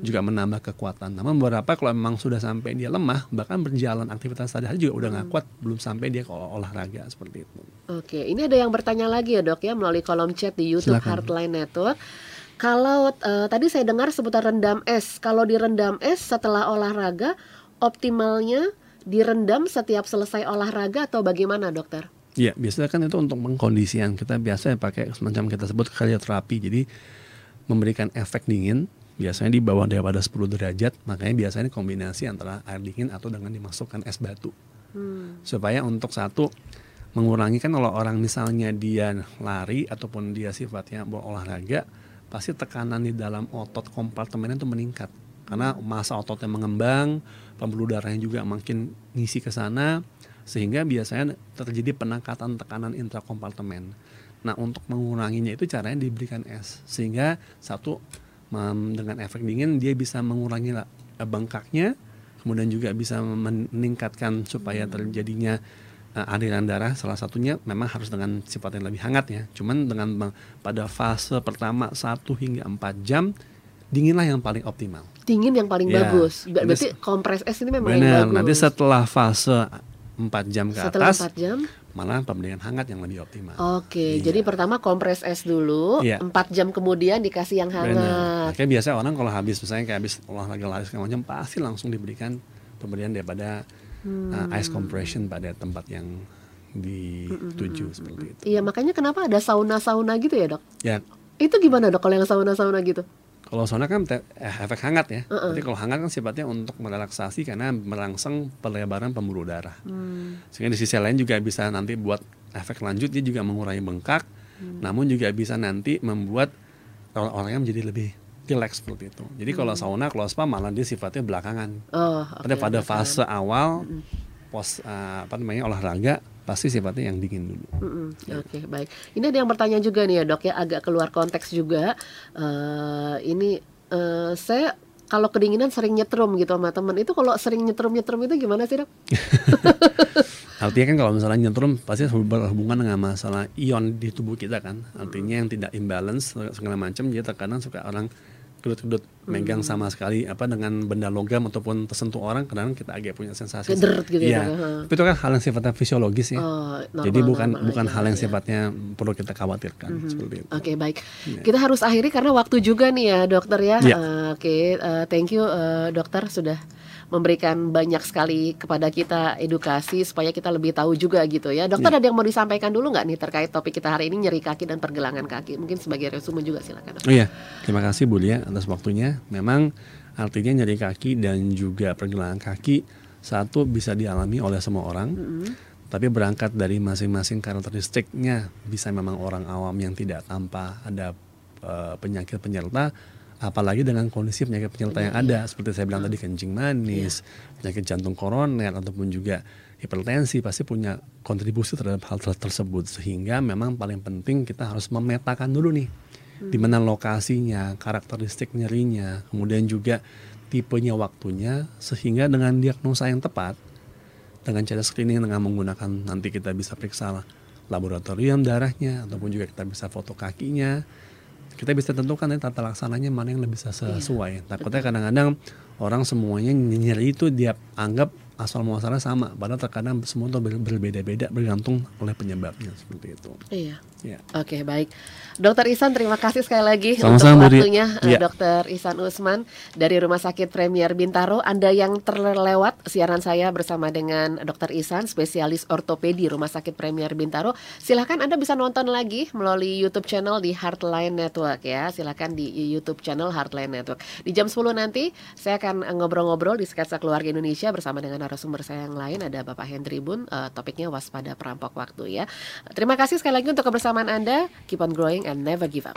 juga menambah kekuatan. Namun beberapa kalau memang sudah sampai dia lemah bahkan berjalan aktivitas sehari-hari juga udah nggak kuat belum sampai dia ol- olahraga seperti itu. Oke, ini ada yang bertanya lagi ya dok ya melalui kolom chat di YouTube Silakan. Heartline Network. Kalau eh, tadi saya dengar seputar rendam es, kalau direndam es setelah olahraga, optimalnya direndam setiap selesai olahraga atau bagaimana dokter? Iya, biasanya kan itu untuk pengkondisian kita biasanya pakai semacam kita sebut krioterapi. Jadi memberikan efek dingin biasanya di bawah daripada 10 derajat, makanya biasanya kombinasi antara air dingin atau dengan dimasukkan es batu. Supaya untuk satu mengurangi kan kalau orang misalnya dia lari ataupun dia sifatnya berolahraga, pasti tekanan di dalam otot kompartemennya itu meningkat. Karena masa ototnya mengembang, pembuluh darahnya juga makin ngisi ke sana, sehingga biasanya terjadi peningkatan tekanan intrakompartemen. Nah, untuk menguranginya itu caranya diberikan es, sehingga satu dengan efek dingin dia bisa mengurangi eh, bengkaknya, kemudian juga bisa meningkatkan supaya terjadinya eh, aliran darah. Salah satunya memang harus dengan sifat yang lebih hangat ya. Cuman dengan pada fase pertama 1 hingga 4 jam dinginlah yang paling optimal. Dingin yang paling Ya, bagus. Ber- Berarti kompres es ini memang yang Benar. bagus. Nanti setelah fase 4 jam ke Setelah atas 4 jam. malah pemberian hangat yang lebih optimal. Oke, Iya. jadi pertama kompres es dulu, Iya. 4 jam kemudian dikasih yang Benar. hangat. Makanya biasa orang kalau habis misalnya kayak habis olahraga lari segala macam pasti langsung diberikan pemberian daripada Hmm. uh, ice compression pada tempat yang dituju seperti itu. Iya, makanya kenapa ada sauna-sauna gitu ya, Dok? Ya Itu gimana, Dok, kalau yang sauna-sauna gitu? Kalau sauna kan te- eh, efek hangat ya. Jadi kalau hangat kan sifatnya untuk merelaksasi karena merangsang pelebaran pembuluh darah. Hmm. Sehingga di sisi lain juga bisa nanti buat efek lanjut dia juga mengurangi bengkak, Hmm. namun juga bisa nanti membuat orang-orangnya menjadi lebih rileks seperti itu. Jadi kalau sauna, kalau spa malah dia sifatnya belakangan. Oh, pada Hmm. oke, pada belakangan. fase awal pos eh, apa namanya olahraga pasti sifatnya yang dingin dulu. Mm-mm, Oke baik. Ini ada yang bertanya juga nih ya dok ya agak keluar konteks juga. Eh, ini eh, saya kalau kedinginan sering nyetrum gitu sama temen itu kalau sering nyetrum nyetrum itu gimana sih dok? Artinya kan kalau misalnya nyetrum pasti berhubungan dengan masalah ion di tubuh kita kan. Artinya yang tidak imbalance segala macam jadi terkadang suka orang kedut-kedut megang Hmm. sama sekali apa dengan benda logam ataupun tersentuh orang kadang kita agak punya sensasi. Gederet gitu ya, ya? Tapi itu kan hal yang sifatnya fisiologis ya. Oh, jadi normal- bukan normal bukan aja, hal yang ya. sifatnya perlu kita khawatirkan seperti itu. Oke baik, Iya. kita harus akhiri karena waktu juga nih ya dokter ya. Iya. Eh, Oke, eh, thank you eh, dokter sudah memberikan banyak sekali kepada kita edukasi supaya kita lebih tahu juga gitu ya. Dokter Iya. ada yang mau disampaikan dulu nggak nih terkait topik kita hari ini nyeri kaki dan pergelangan kaki? Mungkin sebagai resume juga silakan. Oh iya, terima kasih Bu Lia atas waktunya. Memang artinya nyeri kaki dan juga pergelangan kaki satu bisa dialami oleh semua orang. Tapi berangkat dari masing-masing karakteristiknya bisa memang orang awam yang tidak tanpa ada eh, penyakit penyerta apalagi dengan kondisi penyakit penyerta yang ada seperti saya bilang tadi kencing manis, penyakit jantung koroner ataupun juga hipertensi pasti punya kontribusi terhadap hal ter- tersebut. Sehingga memang paling penting kita harus memetakan dulu nih di mana lokasinya, karakteristik nyerinya, kemudian juga tipenya waktunya sehingga dengan diagnosa yang tepat dengan cara screening dengan menggunakan nanti kita bisa periksa laboratorium darahnya ataupun juga kita bisa foto kakinya kita bisa tentukan ya tata laksananya mana yang lebih sesuai. Takutnya kadang-kadang orang semuanya nyeri itu dia anggap asal muasalnya sama, padahal terkadang semua itu ber- berbeda-beda bergantung oleh penyebabnya seperti itu. Iya. Ya. Oke baik, Dokter Isan terima kasih sekali lagi Sama-sama, untuk Bu Ria. waktunya, eh, Iya. Dokter Isan Usman dari Rumah Sakit Premier Bintaro. Anda yang terlewat siaran saya bersama dengan Dokter Isan, spesialis ortopedi Rumah Sakit Premier Bintaro. Silahkan Anda bisa nonton lagi melalui YouTube channel di Heartline Network ya. Silahkan di YouTube channel Heartline Network. Di jam 10 nanti saya akan ngobrol-ngobrol di sketsa keluarga Indonesia bersama dengan narasumber saya yang lain ada Bapak Hendri Bun. Eh, topiknya waspada perampok waktu ya. Terima kasih sekali lagi untuk kebersamaan Anda. Keep on growing and never give up.